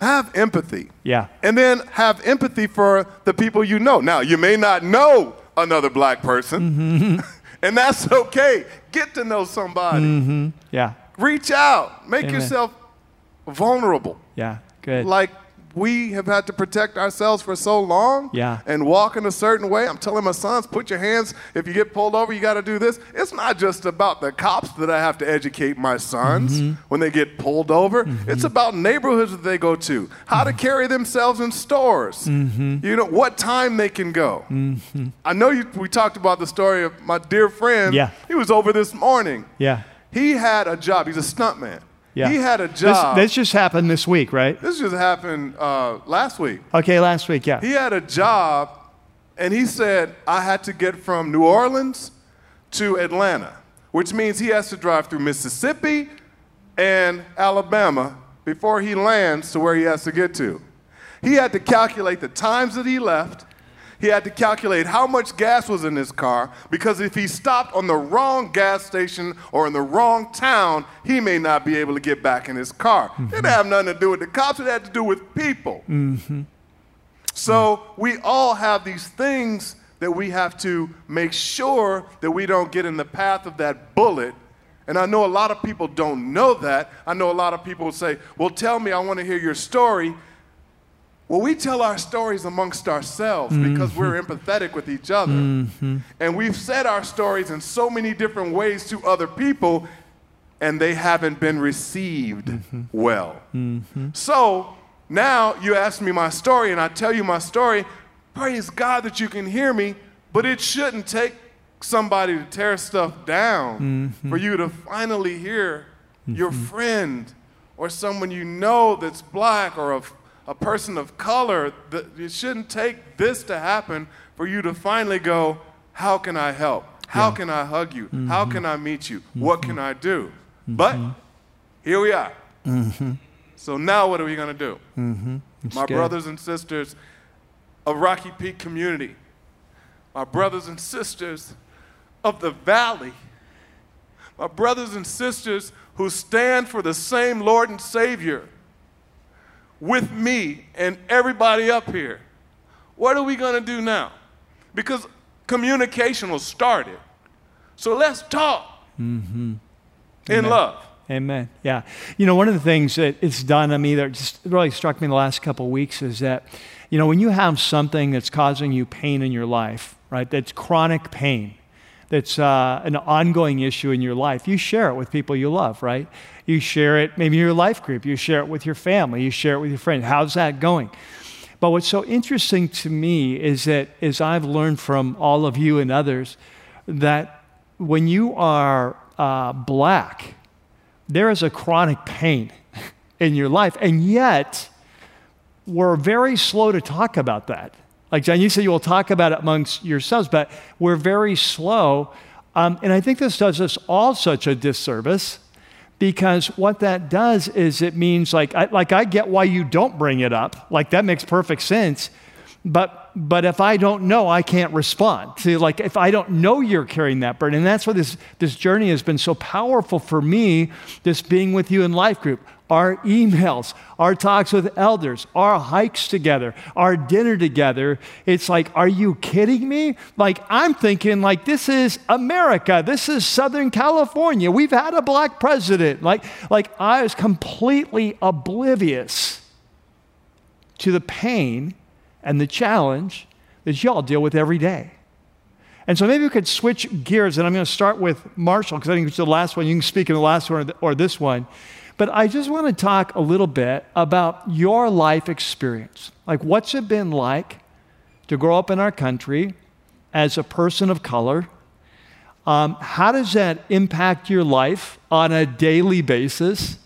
have empathy. Yeah. And then have empathy for the people you know. Now, you may not know another black person, mm-hmm. (laughs) and that's okay. Get to know somebody. Mm-hmm. Yeah. Reach out. Make Amen. yourself vulnerable. Yeah, good. Like we have had to protect ourselves for so long yeah. and walk in a certain way. I'm telling my sons, put your hands, if you get pulled over, you got to do this. It's not just about the cops that I have to educate my sons mm-hmm. when they get pulled over. Mm-hmm. It's about neighborhoods that they go to, how to mm-hmm. carry themselves in stores, mm-hmm. you know, what time they can go. Mm-hmm. I know you, we talked about the story of my dear friend. Yeah. He was over this morning. Yeah. He had a job. He's a stuntman. Yeah. He had a job. This, this just happened this week, right? This just happened uh, last week. Okay, last week, yeah. He had a job, and he said, I had to get from New Orleans to Atlanta, which means he has to drive through Mississippi and Alabama before he lands to where he has to get to. He had to calculate the times that he left, he had to calculate how much gas was in his car because if he stopped on the wrong gas station or in the wrong town, he may not be able to get back in his car. Mm-hmm. It didn't have nothing to do with the cops, it had to do with people. Mm-hmm. So we all have these things that we have to make sure that we don't get in the path of that bullet. And I know a lot of people don't know that. I know a lot of people say, Well, tell me, I want to hear your story. Well, we tell our stories amongst ourselves mm-hmm. because we're empathetic with each other. Mm-hmm. And we've said our stories in so many different ways to other people, and they haven't been received mm-hmm. well. Mm-hmm. So now you ask me my story, and I tell you my story. Praise God that you can hear me, but it shouldn't take somebody to tear stuff down mm-hmm. for you to finally hear your mm-hmm. friend or someone you know that's black or of a person of color, it shouldn't take this to happen for you to finally go, How can I help? How yeah. can I hug you? Mm-hmm. How can I meet you? Mm-hmm. What can I do? Mm-hmm. But here we are. Mm-hmm. So now what are we going to do? Mm-hmm. My good. brothers and sisters of Rocky Peak community, my brothers and sisters of the valley, my brothers and sisters who stand for the same Lord and Savior with me and everybody up here. What are we going to do now? Because communication was started. So let's talk mm-hmm. in love. Amen. Yeah. You know, one of the things that it's done on me that just really struck me the last couple of weeks is that, you know, when you have something that's causing you pain in your life, right, that's chronic pain, that's uh, an ongoing issue in your life, you share it with people you love, right? You share it, maybe your life group, you share it with your family, you share it with your friends. How's that going? But what's so interesting to me is that as I've learned from all of you and others, that when you are uh, black, there is a chronic pain (laughs) in your life, and yet we're very slow to talk about that. Like John, you said you will talk about it amongst yourselves, but we're very slow. Um, and I think this does us all such a disservice because what that does is it means like I, like I get why you don't bring it up. Like that makes perfect sense. But but if I don't know, I can't respond. See, like if I don't know you're carrying that burden, and that's why this this journey has been so powerful for me, this being with you in life group our emails, our talks with elders, our hikes together, our dinner together. It's like, are you kidding me? Like, I'm thinking, like, this is America. This is Southern California. We've had a black president. Like, like I was completely oblivious to the pain and the challenge that y'all deal with every day. And so maybe we could switch gears, and I'm going to start with Marshall because I think it's the last one. You can speak in the last one or this one. But I just want to talk a little bit about your life experience. Like, what's it been like to grow up in our country as a person of color? Um, how does that impact your life on a daily basis?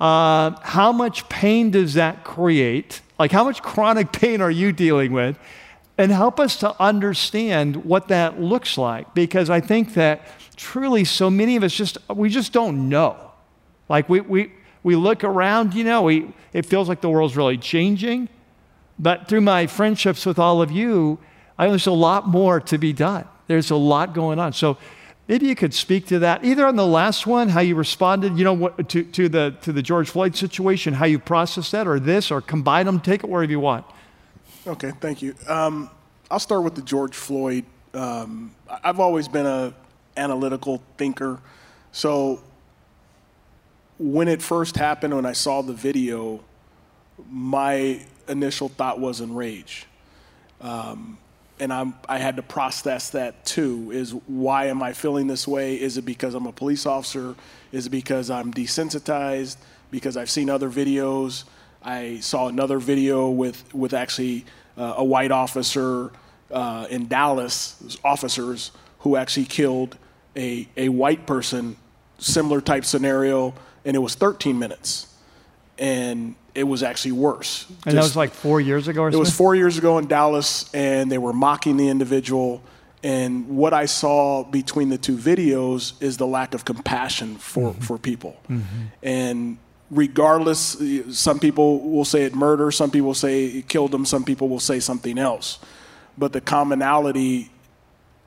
Uh, how much pain does that create? Like, how much chronic pain are you dealing with? And help us to understand what that looks like because I think that truly so many of us just, we just don't know. Like we, we, we look around, you know, we, it feels like the world's really changing. But through my friendships with all of you, I there's a lot more to be done. There's a lot going on. So maybe you could speak to that, either on the last one, how you responded, you know, what, to, to, the, to the George Floyd situation, how you processed that, or this, or combine them, take it wherever you want. Okay, thank you. Um, I'll start with the George Floyd. Um, I've always been a analytical thinker. So when it first happened, when I saw the video, my initial thought was enrage. Um, and I'm, I had to process that too. Is why am I feeling this way? Is it because I'm a police officer? Is it because I'm desensitized? Because I've seen other videos. I saw another video with with actually uh, a white officer uh, in Dallas, officers who actually killed a a white person, similar type scenario, and it was 13 minutes, and it was actually worse. And Just, that was like four years ago or It was four years ago in Dallas, and they were mocking the individual. And what I saw between the two videos is the lack of compassion for, mm-hmm. for people. Mm-hmm. And regardless, some people will say it murder, some people will say it killed them, some people will say something else. But the commonality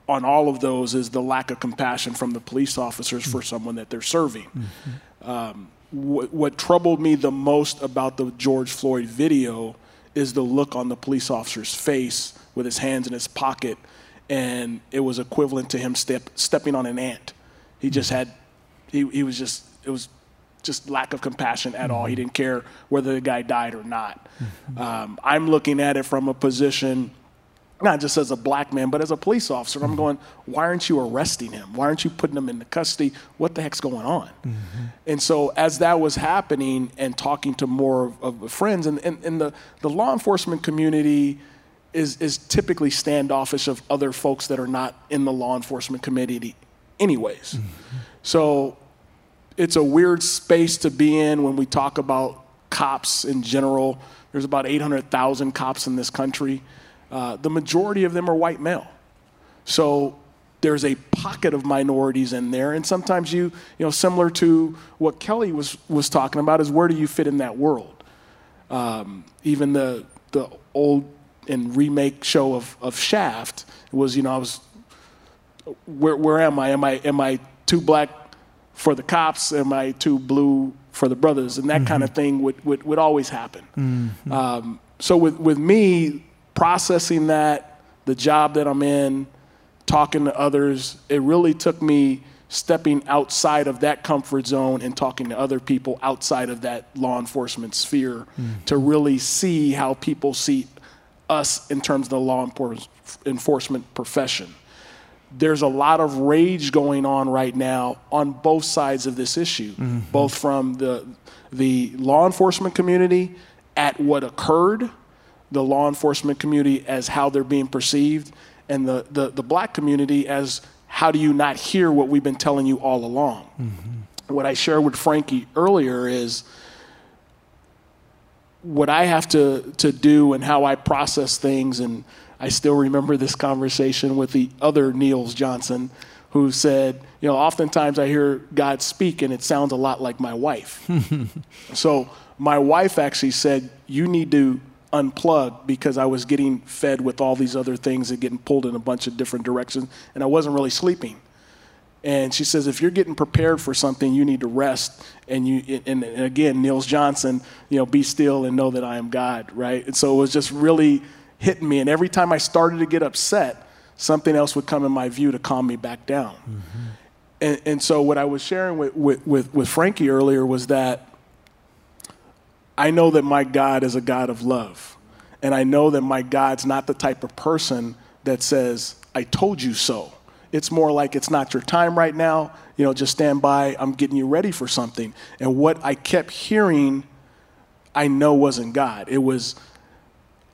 on all of those is the lack of compassion from the police officers for someone that they're serving. Mm-hmm. Um, what, what troubled me the most about the George Floyd video is the look on the police officer's face with his hands in his pocket, and it was equivalent to him step, stepping on an ant. He just had, he, he was just, it was just lack of compassion at all. He didn't care whether the guy died or not. Mm-hmm. Um, I'm looking at it from a position not just as a black man, but as a police officer. I'm mm-hmm. going, why aren't you arresting him? Why aren't you putting him into custody? What the heck's going on? Mm-hmm. And so, as that was happening and talking to more of, of friends, and, and, and, the, the law enforcement community is, is typically standoffish of other folks that are not in the law enforcement community, anyways. Mm-hmm. So, it's a weird space to be in when we talk about cops in general. There's about 800,000 cops in this country. Uh, the majority of them are white male. So there's a pocket of minorities in there, and sometimes you, you know, similar to what Kelly was was talking about, is where do you fit in that world? Um, even the the old and remake show of of Shaft was, you know, I was, where where am I? Am I am I too black for the cops? Am I too blue for the brothers? And that mm-hmm. kind of thing would would, would always happen. Mm-hmm. Um, so with with me, processing that, the job that I'm in, talking to others, it really took me stepping outside of that comfort zone and talking to other people outside of that law enforcement sphere mm-hmm. to really see how people see us in terms of the law enforcement profession. There's a lot of rage going on right now on both sides of this issue, mm-hmm. both from the, the law enforcement community at what occurred the law enforcement community as how they're being perceived, and the, the, the black community as how do you not hear what we've been telling you all along. Mm-hmm. What I shared with Frankie earlier is what I have to, to do and how I process things. And I still remember this conversation with the other Niels Johnson, who said, You know, oftentimes I hear God speak and it sounds a lot like my wife. (laughs) so my wife actually said, You need to unplug because I was getting fed with all these other things and getting pulled in a bunch of different directions, and I wasn't really sleeping. And she says, if you're getting prepared for something, you need to rest. And you, and, and again, Niels Johnson, you know, be still and know that I am God, right? And so it was just really hitting me. And every time I started to get upset, something else would come in my view to calm me back down. Mm-hmm. And, and so what I was sharing with, with, with, with Frankie earlier was that I know that my God is a God of love. And I know that my God's not the type of person that says, I told you so. It's more like it's not your time right now. You know, just stand by. I'm getting you ready for something. And what I kept hearing, I know wasn't God. It was,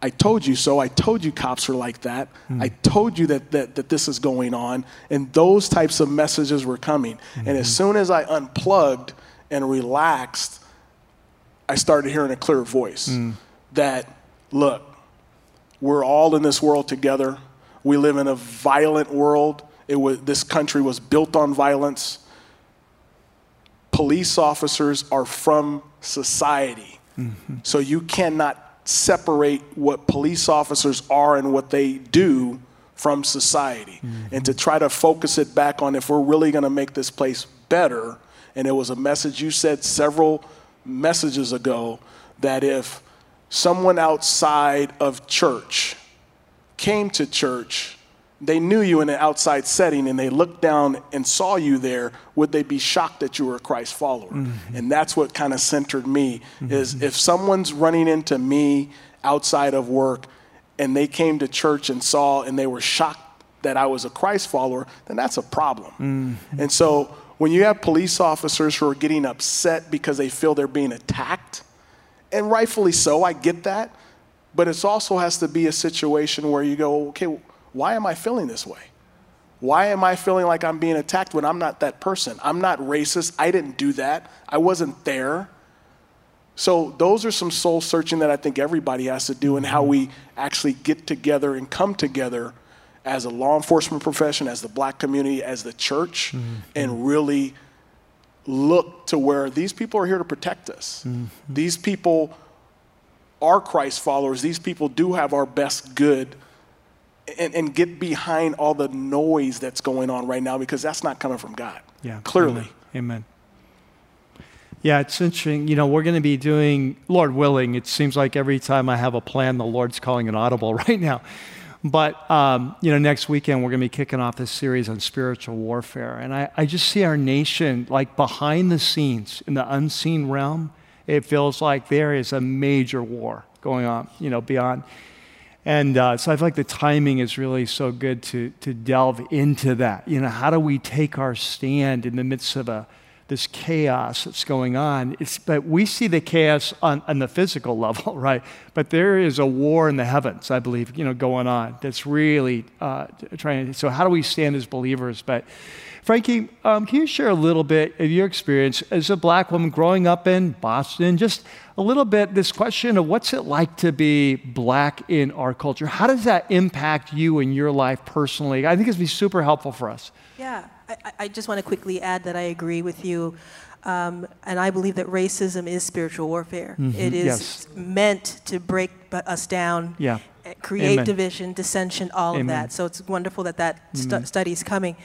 I told you so. I told you cops are like that. Mm. I told you that, that, that this is going on. And those types of messages were coming. Mm-hmm. And as mm-hmm. soon as I unplugged and relaxed, I started hearing a clear voice mm. that, look, we're all in this world together. We live in a violent world. It was, this country was built on violence. Police officers are from society. Mm-hmm. So you cannot separate what police officers are and what they do from society mm-hmm. and to try to focus it back on if we're really going to make this place better. And it was a message you said several messages ago that if someone outside of church came to church, they knew you in an outside setting and they looked down and saw you there, would they be shocked that you were a Christ follower? Mm-hmm. And that's what kind of centered me mm-hmm. is if someone's running into me outside of work and they came to church and saw and they were shocked that I was a Christ follower, then that's a problem. Mm-hmm. And so when you have police officers who are getting upset because they feel they're being attacked, and rightfully so, I get that, but it also has to be a situation where you go, okay, why am I feeling this way? Why am I feeling like I'm being attacked when I'm not that person? I'm not racist. I didn't do that. I wasn't there. So, those are some soul searching that I think everybody has to do, and how we actually get together and come together as a law enforcement profession, as the black community, as the church, mm-hmm. and really look to where these people are here to protect us. Mm-hmm. These people are Christ followers. These people do have our best good. And, and, get behind all the noise that's going on right now because that's not coming from God. Yeah. Clearly. Amen. Amen. Yeah, it's interesting. You know, we're going to be doing, Lord willing, it seems like every time I have a plan, the Lord's calling an audible (laughs) right now. But, um, you know, next weekend we're going to be kicking off this series on spiritual warfare. And I, I just see our nation like behind the scenes in the unseen realm. It feels like there is a major war going on, you know, beyond. And uh, so I feel like the timing is really so good to, to delve into that. You know, how do we take our stand in the midst of a, this chaos that's going on. It's, but we see the chaos on, on the physical (laughs) level, right? But there is a war in the heavens, I believe, you know, going on that's really uh, trying. So, how do we stand as believers? But, Frankie, um, can you share a little bit of your experience as a black woman growing up in Boston? Just a little bit this question of what's it like to be black in our culture? How does that impact you in your life personally? I think it's be super helpful for us. Yeah. I, I just want to quickly add that I agree with you. Um, and I believe that racism is spiritual warfare. Mm-hmm. It is yes. meant to break us down, yeah. Eh, create Amen. division, dissension, all Amen. of that. So it's wonderful that that stu- study is coming.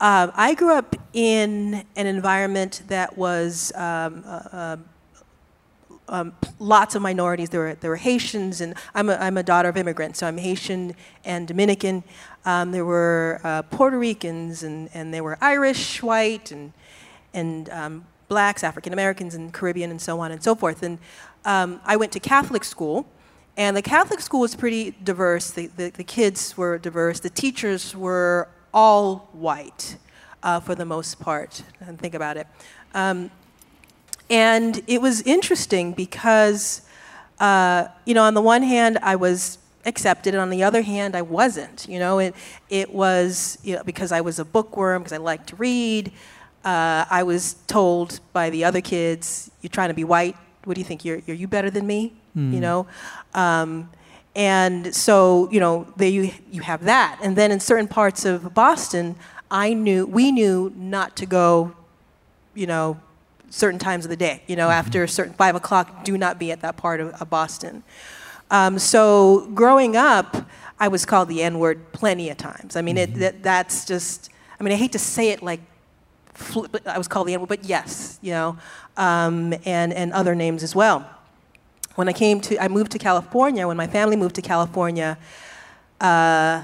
Um, I grew up in an environment that was um, uh, uh, um, lots of minorities. There were, there were Haitians, and I'm a, I'm a daughter of immigrants, so I'm Haitian and Dominican. Um, there were uh, Puerto Ricans, and, and there were Irish, white, and, and um, blacks, African Americans, and Caribbean, and so on and so forth. And um, I went to Catholic school, and the Catholic school was pretty diverse. The, the, the kids were diverse. The teachers were all white uh, for the most part. And think about it. Um, and it was interesting because, uh, you know, on the one hand, I was accepted, and on the other hand, I wasn't. You know, it, it was you know, because I was a bookworm, because I liked to read. Uh, I was told by the other kids, "You're trying to be white. What do you think? You're, are you better than me?" Mm. You know, um, and so you know, there you you have that. And then in certain parts of Boston, I knew we knew not to go, you know, certain times of the day. You know, mm-hmm. after a certain five o'clock, do not be at that part of, of Boston. Um, so growing up, I was called the N word plenty of times. I mean, mm-hmm. it, that, that's just, I mean, I hate to say it like, I was called the N word, but yes, you know, um, and, and other names as well. When I came to, I moved to California, when my family moved to California, uh,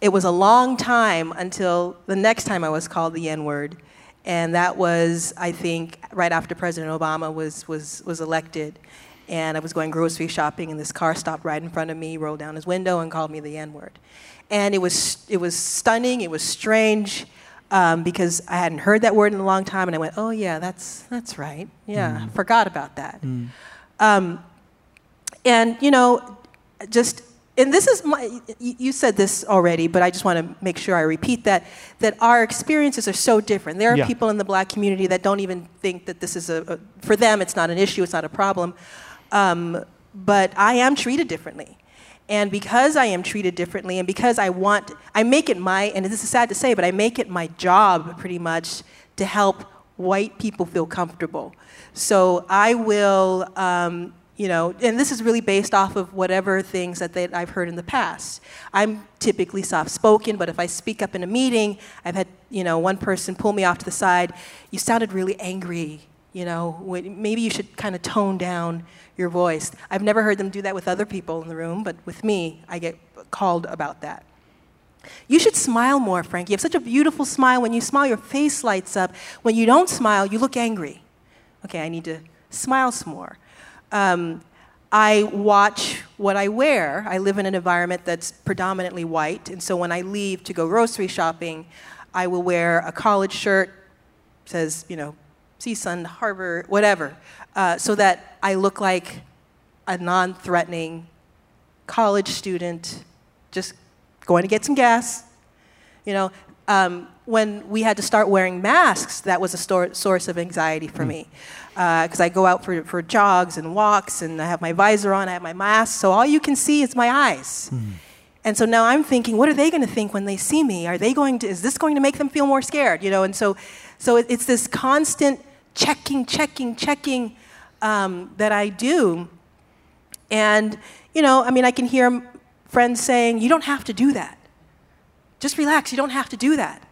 it was a long time until the next time I was called the N word. And that was, I think, right after President Obama was, was, was elected. And I was going grocery shopping, and this car stopped right in front of me, rolled down his window, and called me the N word. And it was, it was stunning, it was strange, um, because I hadn't heard that word in a long time, and I went, oh, yeah, that's, that's right. Yeah, mm. forgot about that. Mm. Um, and, you know, just and this is my you said this already but i just want to make sure i repeat that that our experiences are so different there are yeah. people in the black community that don't even think that this is a, a for them it's not an issue it's not a problem um, but i am treated differently and because i am treated differently and because i want i make it my and this is sad to say but i make it my job pretty much to help white people feel comfortable so i will um, you know, and this is really based off of whatever things that they, I've heard in the past. I'm typically soft spoken, but if I speak up in a meeting, I've had, you know, one person pull me off to the side. You sounded really angry, you know, maybe you should kind of tone down your voice. I've never heard them do that with other people in the room, but with me, I get called about that. You should smile more, Frank. You have such a beautiful smile. When you smile, your face lights up. When you don't smile, you look angry. Okay, I need to smile some more. Um, I watch what I wear. I live in an environment that's predominantly white, and so when I leave to go grocery shopping, I will wear a college shirt, says, you know, CSUN, Harvard, whatever, uh, so that I look like a non threatening college student just going to get some gas. You know, um, when we had to start wearing masks, that was a stor- source of anxiety for mm. me. Because uh, I go out for, for jogs and walks, and I have my visor on, I have my mask, so all you can see is my eyes. Mm. And so now I'm thinking, what are they going to think when they see me? Are they going to? Is this going to make them feel more scared? You know, and so, so it, it's this constant checking, checking, checking um, that I do. And you know, I mean, I can hear friends saying, You don't have to do that. Just relax, you don't have to do that.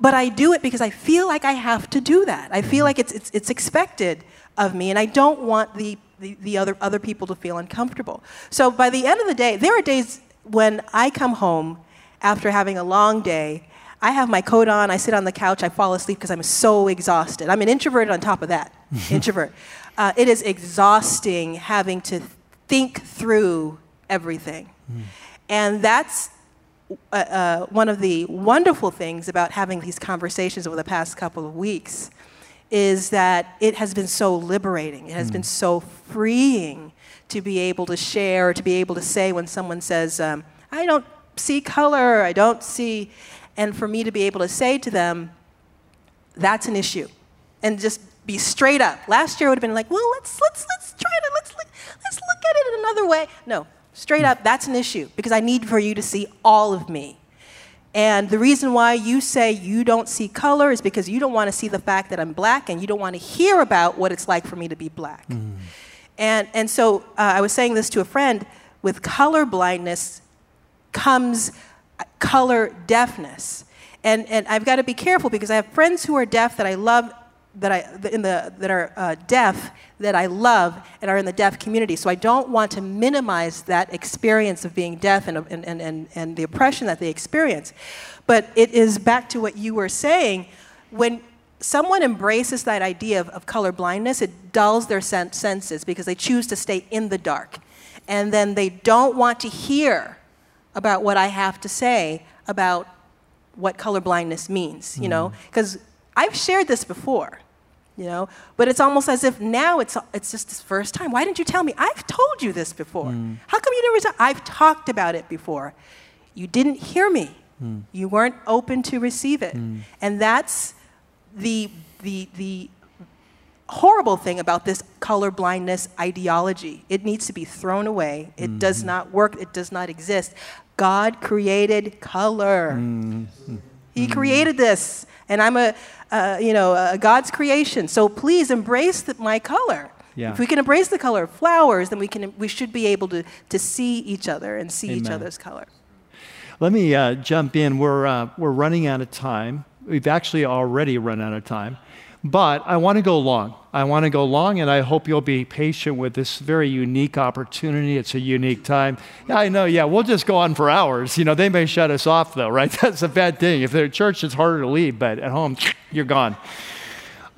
But I do it because I feel like I have to do that. I feel like it's, it's, it's expected of me, and I don't want the, the, the other, other people to feel uncomfortable. So by the end of the day, there are days when I come home after having a long day. I have my coat on, I sit on the couch, I fall asleep because I'm so exhausted. I'm an introvert on top of that. (laughs) introvert. Uh, it is exhausting having to think through everything. Mm. And that's uh, uh, one of the wonderful things about having these conversations over the past couple of weeks is that it has been so liberating. It has mm. been so freeing to be able to share, to be able to say when someone says, um, I don't see color, I don't see, and for me to be able to say to them, that's an issue. And just be straight up. Last year would have been like, well, let's, let's, let's try to, let's, let's look at it in another way. No, straight up, that's an issue because I need for you to see all of me. And the reason why you say you don't see color is because you don't want to see the fact that I'm black and you don't want to hear about what it's like for me to be black. Mm. And, and so uh, I was saying this to a friend with color blindness comes color deafness. And, and I've got to be careful because I have friends who are deaf that I love that I in the that are uh, deaf that I love and are in the deaf community. So I don't want to minimize that experience of being deaf and and, and, and the oppression that they experience. But it is back to what you were saying when someone embraces that idea of, of color blindness, it dulls their sen- senses because they choose to stay in the dark. And then they don't want to hear about what I have to say about what colorblindness means, you mm. know? Because I've shared this before, you know, but it's almost as if now it's, it's just the first time. Why didn't you tell me? I've told you this before. Mm. How come you never? I've talked about it before. You didn't hear me. Mm. You weren't open to receive it, mm. and that's the the the horrible thing about this color blindness ideology. It needs to be thrown away. It mm-hmm. does not work. It does not exist. God created color. Mm-hmm. He created this, and I'm a uh, you know, uh, God's creation. So please embrace the, my color. Yeah. If we can embrace the color of flowers, then we, can, we should be able to, to see each other and see Amen. each other's color. Let me uh, jump in. We're, uh, we're running out of time. We've actually already run out of time. But I want to go long. I want to go long, and I hope you'll be patient with this very unique opportunity. It's a unique time. I know, yeah, we'll just go on for hours. You know, they may shut us off, though, right? (laughs) That's a bad thing. If they're at church, it's harder to leave, but at home, (sniffs) you're gone.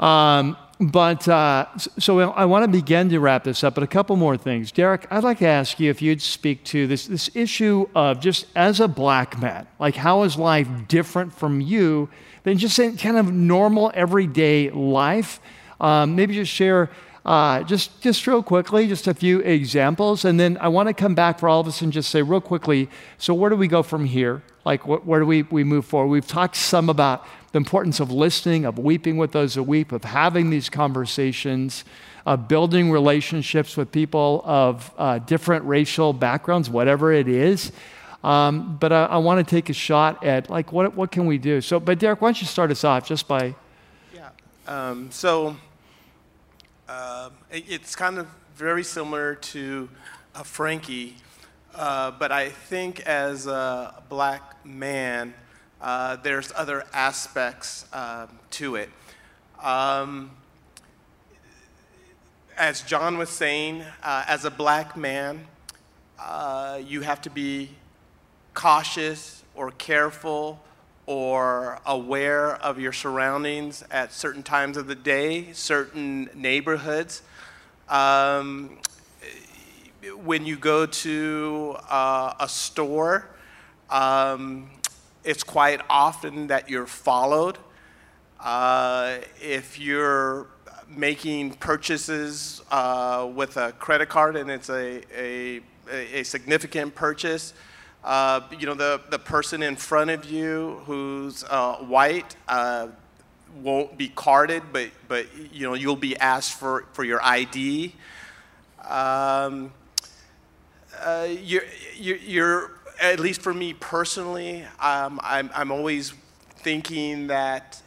Um, but uh, so I want to begin to wrap this up, but a couple more things. Derek, I'd like to ask you if you'd speak to this, this issue of just as a black man, like how is life different from you than just kind of normal everyday life? Um, maybe just share uh, just, just real quickly, just a few examples. And then I want to come back for all of us and just say real quickly so, where do we go from here? Like, wh- where do we, we move forward? We've talked some about the importance of listening, of weeping with those who weep, of having these conversations, of building relationships with people of uh, different racial backgrounds, whatever it is. Um, but I, I want to take a shot at like what what can we do? So, but Derek, why don't you start us off just by? Yeah. Um, so uh, it's kind of very similar to uh, Frankie, uh, but I think as a black man, uh, there's other aspects um, to it. Um, as John was saying, uh, as a black man, uh, you have to be cautious or careful or aware of your surroundings at certain times of the day, certain neighborhoods. Um, when you go to uh, a store, um, it's quite often that you're followed. Uh, if you're making purchases uh, with a credit card and it's a, a, a significant purchase, uh, you know, the, the person in front of you who's uh, white uh, won't be carded, but, but, you know, you'll be asked for, for your ID. Um, uh, you're, you're, you're, at least for me personally, um, I'm, I'm always thinking that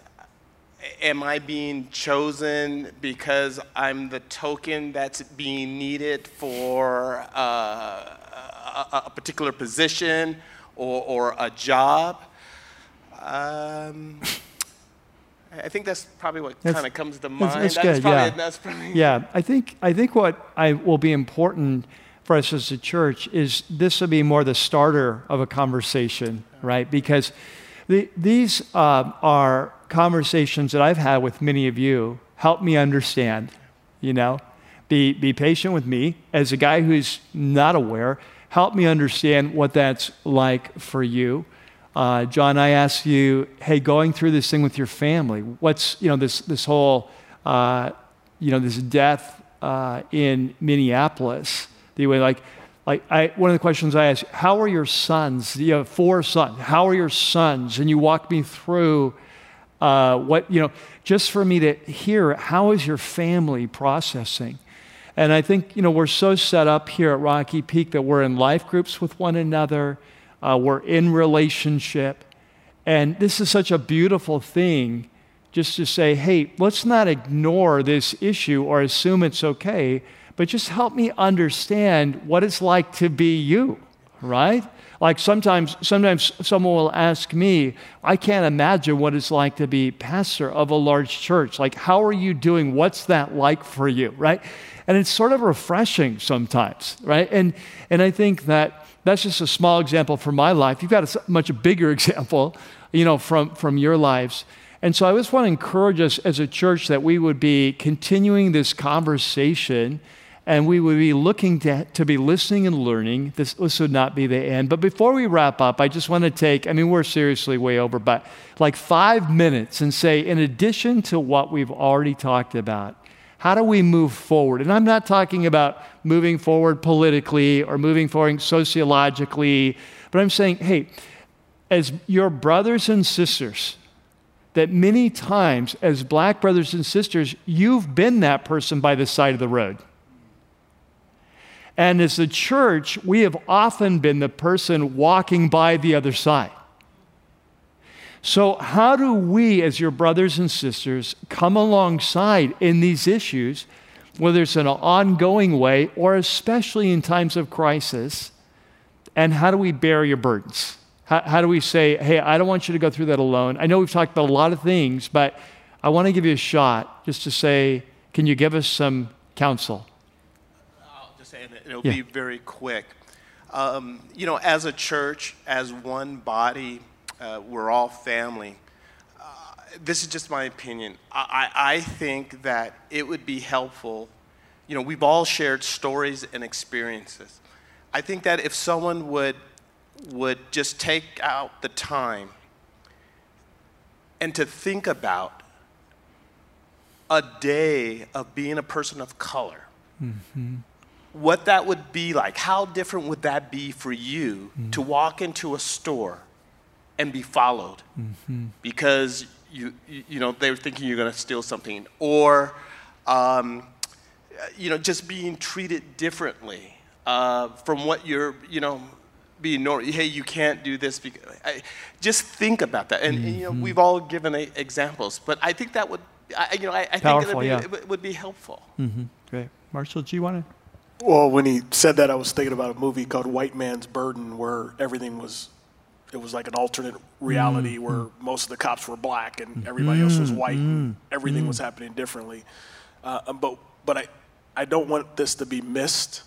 am I being chosen because I'm the token that's being needed for uh, a, a, particular position or, or a job? Um, I think that's probably what kind of comes to mind. That's, that's good. Probably, yeah. Probably, yeah. I think I think what I will be important for us as a church is this will be more the starter of a conversation, right? Because the, these uh, are conversations that I've had with many of you. Help me understand, you know? Be, be patient with me as a guy who's not aware. Help me understand what that's like for you. Uh, John, I asked you, hey, going through this thing with your family, what's, you know, this, this whole, uh, you know, this death uh, in Minneapolis, the way, like, like I, one of the questions I asked, how are your sons? You have four sons. How are your sons? And you walk me through uh, what, you know, just for me to hear, how is your family processing? And I think, you know, we're so set up here at Rocky Peak that we're in life groups with one another, uh, we're in relationship. And this is such a beautiful thing just to say, hey, let's not ignore this issue or assume it's okay, but just help me understand what it's like to be you, right? Like sometimes, sometimes someone will ask me, I can't imagine what it's like to be pastor of a large church. Like, how are you doing? What's that like for you, right? And it's sort of refreshing sometimes, right? And, and I think that that's just a small example from my life. You've got a much bigger (laughs) example, you know, from, from your lives. And so I just want to encourage us as a church that we would be continuing this conversation and we would be looking to, to be listening and learning. This, this would not be the end. But before we wrap up, I just want to take, I mean, we're seriously way over, but like five minutes and say, in addition to what we've already talked about, how do we move forward? And I'm not talking about moving forward politically or moving forward sociologically, but I'm saying, hey, as your brothers and sisters, that many times as black brothers and sisters, you've been that person by the side of the road. And as a church, we have often been the person walking by the other side. So, how do we, as your brothers and sisters, come alongside in these issues, whether it's in an ongoing way or especially in times of crisis? And how do we bear your burdens? How, how do we say, hey, I don't want you to go through that alone? I know we've talked about a lot of things, but I want to give you a shot just to say, can you give us some counsel? It'll yeah. be very quick. Um, you know, as a church, as one body, uh, we're all family. Uh, this is just my opinion. I, I think that it would be helpful. You know, we've all shared stories and experiences. I think that if someone would would just take out the time and to think about a day of being a person of color. Mm-hmm what that would be like. How different would that be for you mm-hmm. to walk into a store and be followed mm-hmm. because you, you know, they were thinking you're going to steal something, or, um, you know, just being treated differently uh, from what you're, you know, being normal. Hey, you can't do this. Because, I, just think about that. And, mm-hmm. and, you know, mm-hmm. we've all given a, examples, but I think that would I, you know, I, I Powerful, think yeah. it, it would be helpful. Mm-hmm. Great. Marshall, do you want to? Well, when he said that, I was thinking about a movie called White Man's Burden, where everything was, it was like an alternate reality mm, where mm. most of the cops were black and everybody else was mm, white, and everything was happening differently. Uh, um, but but I, I don't want this to be missed.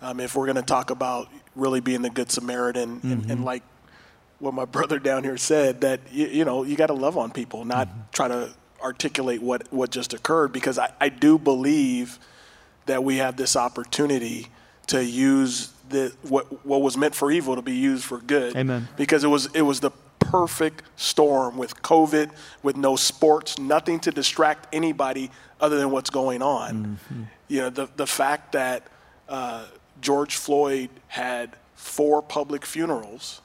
Um, if we're going to talk about really being the good Samaritan, and, and mm-hmm. like what my (laughs) brother down here said, that you, you know you got to love on people, not mm-hmm. try to articulate what what just occurred, because I, I do believe that we have this opportunity to use the what what was meant for evil to be used for good. Amen. Because it was it was the perfect storm with COVID, with no sports, nothing to distract anybody other than what's going on. Mm-hmm. You know, the the fact that uh, George Floyd had four public funerals,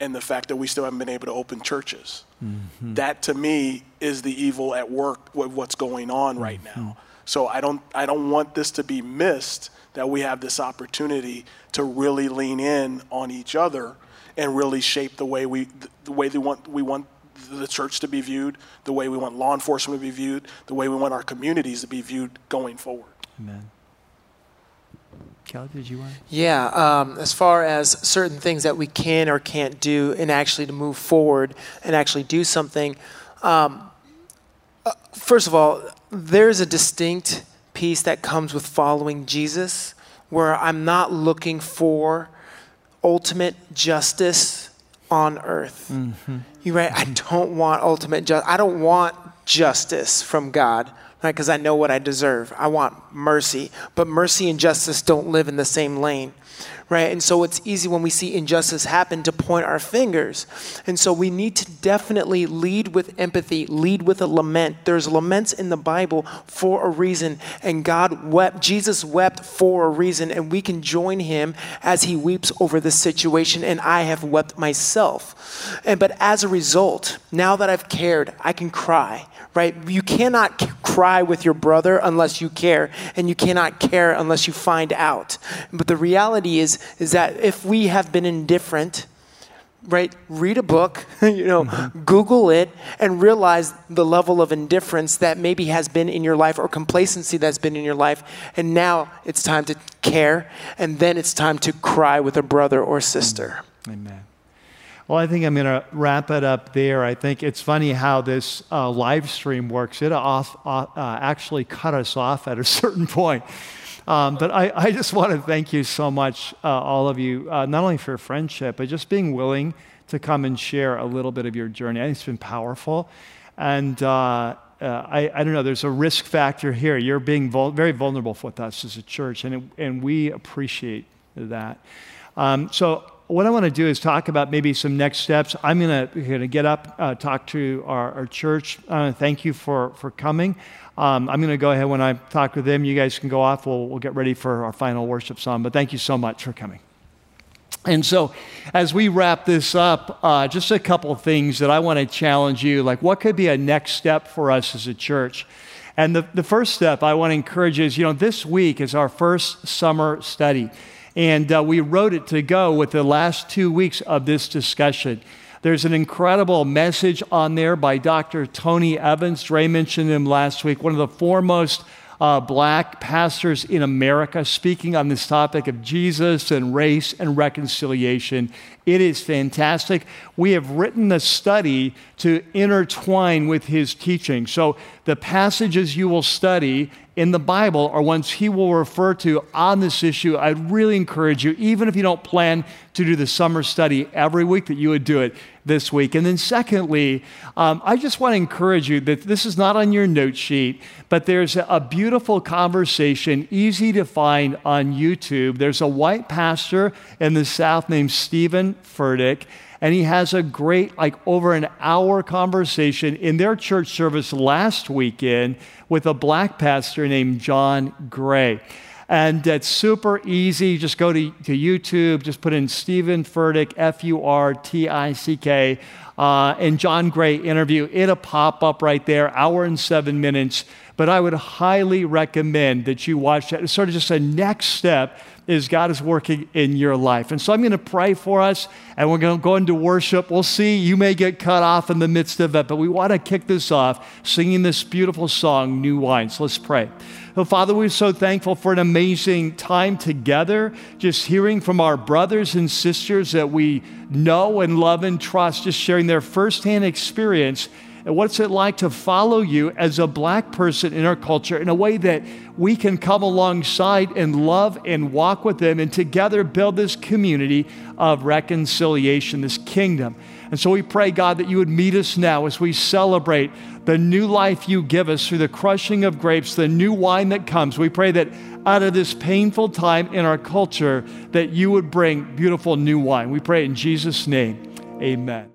and the fact that we still haven't been able to open churches. Mm-hmm. That to me is the evil at work with what's going on right mm-hmm. now. So I don't I don't want this to be missed that we have this opportunity to really lean in on each other and really shape the way we the way we want we want the church to be viewed, the way we want law enforcement to be viewed, the way we want our communities to be viewed going forward. Amen. Kelly, did you want? to? Yeah, um, as far as certain things that we can or can't do, and actually to move forward and actually do something. Um, uh, first of all, there's a distinct piece that comes with following Jesus, where I'm not looking for ultimate justice on earth. Mm-hmm. You're right. I mm-hmm. don't want ultimate justice. I don't want justice from God, right? Because I know what I deserve. I want mercy, but mercy and justice don't live in the same lane, right? And so it's easy when we see injustice happen to point our fingers. And so we need to definitely lead with empathy, lead with a lament. There's laments in the Bible for a reason, and God wept. Jesus wept for a reason, and we can join him as he weeps over this situation. And I have wept myself. And but as a result, now that I've cared, I can cry. Right? You cannot c- cry with your brother unless you care, and you cannot care unless you find out. But the reality is, is that if we have been indifferent, right read a book (laughs) you know mm-hmm. google it and realize the level of indifference that maybe has been in your life or complacency that's been in your life and now it's time to care and then it's time to cry with a brother or sister mm. Amen. Well, I think I'm going to wrap it up there. I think it's funny how this uh, live stream works. It off, uh, actually cut us off at a (laughs) certain point. Um, but I, I just want to thank you so much, uh, all of you, uh, not only for your friendship, but just being willing to come and share a little bit of your journey. I think it's been powerful. And uh, uh, I, I don't know, there's a risk factor here. You're being vul- very vulnerable with us as a church, and, it, and we appreciate that. Um, so, what I want to do is talk about maybe some next steps. I'm going to get up, uh, talk to our, our church. Uh, thank you for, for coming. Um, I'm going to go ahead when I talk with them. You guys can go off. We'll, we'll get ready for our final worship song. But thank you so much for coming. And so, as we wrap this up, uh, just a couple of things that I want to challenge you like, what could be a next step for us as a church? And the, the first step I want to encourage is you know, this week is our first summer study. And uh, we wrote it to go with the last two weeks of this discussion. There's an incredible message on there by Dr. Tony Evans. Dre mentioned him last week, one of the foremost uh, black pastors in America, speaking on this topic of Jesus and race and reconciliation. It is fantastic. We have written a study to intertwine with his teaching. So the passages you will study in the Bible are ones he will refer to on this issue. I'd really encourage you, even if you don't plan to do the summer study every week, that you would do it this week. And then, secondly, um, I just want to encourage you that this is not on your note sheet, but there's a beautiful conversation, easy to find on YouTube. There's a white pastor in the South named Steven Furtick and he has a great, like over an hour conversation in their church service last weekend with a black pastor named John Gray. And it's super easy. Just go to, to YouTube, just put in Steven Furtick, F U R T I C K, uh, and John Gray interview. It'll pop up right there, hour and seven minutes. But I would highly recommend that you watch that. It's sort of just a next step is God is working in your life. And so I'm going to pray for us and we're going to go into worship. We'll see. You may get cut off in the midst of it, but we want to kick this off singing this beautiful song, New Wine. So let's pray. Oh, Father, we're so thankful for an amazing time together, just hearing from our brothers and sisters that we know and love and trust, just sharing their firsthand experience and what's it like to follow you as a black person in our culture in a way that we can come alongside and love and walk with them and together build this community of reconciliation, this kingdom. And so we pray, God, that you would meet us now as we celebrate the new life you give us through the crushing of grapes, the new wine that comes. We pray that out of this painful time in our culture, that you would bring beautiful new wine. We pray in Jesus' name. Amen.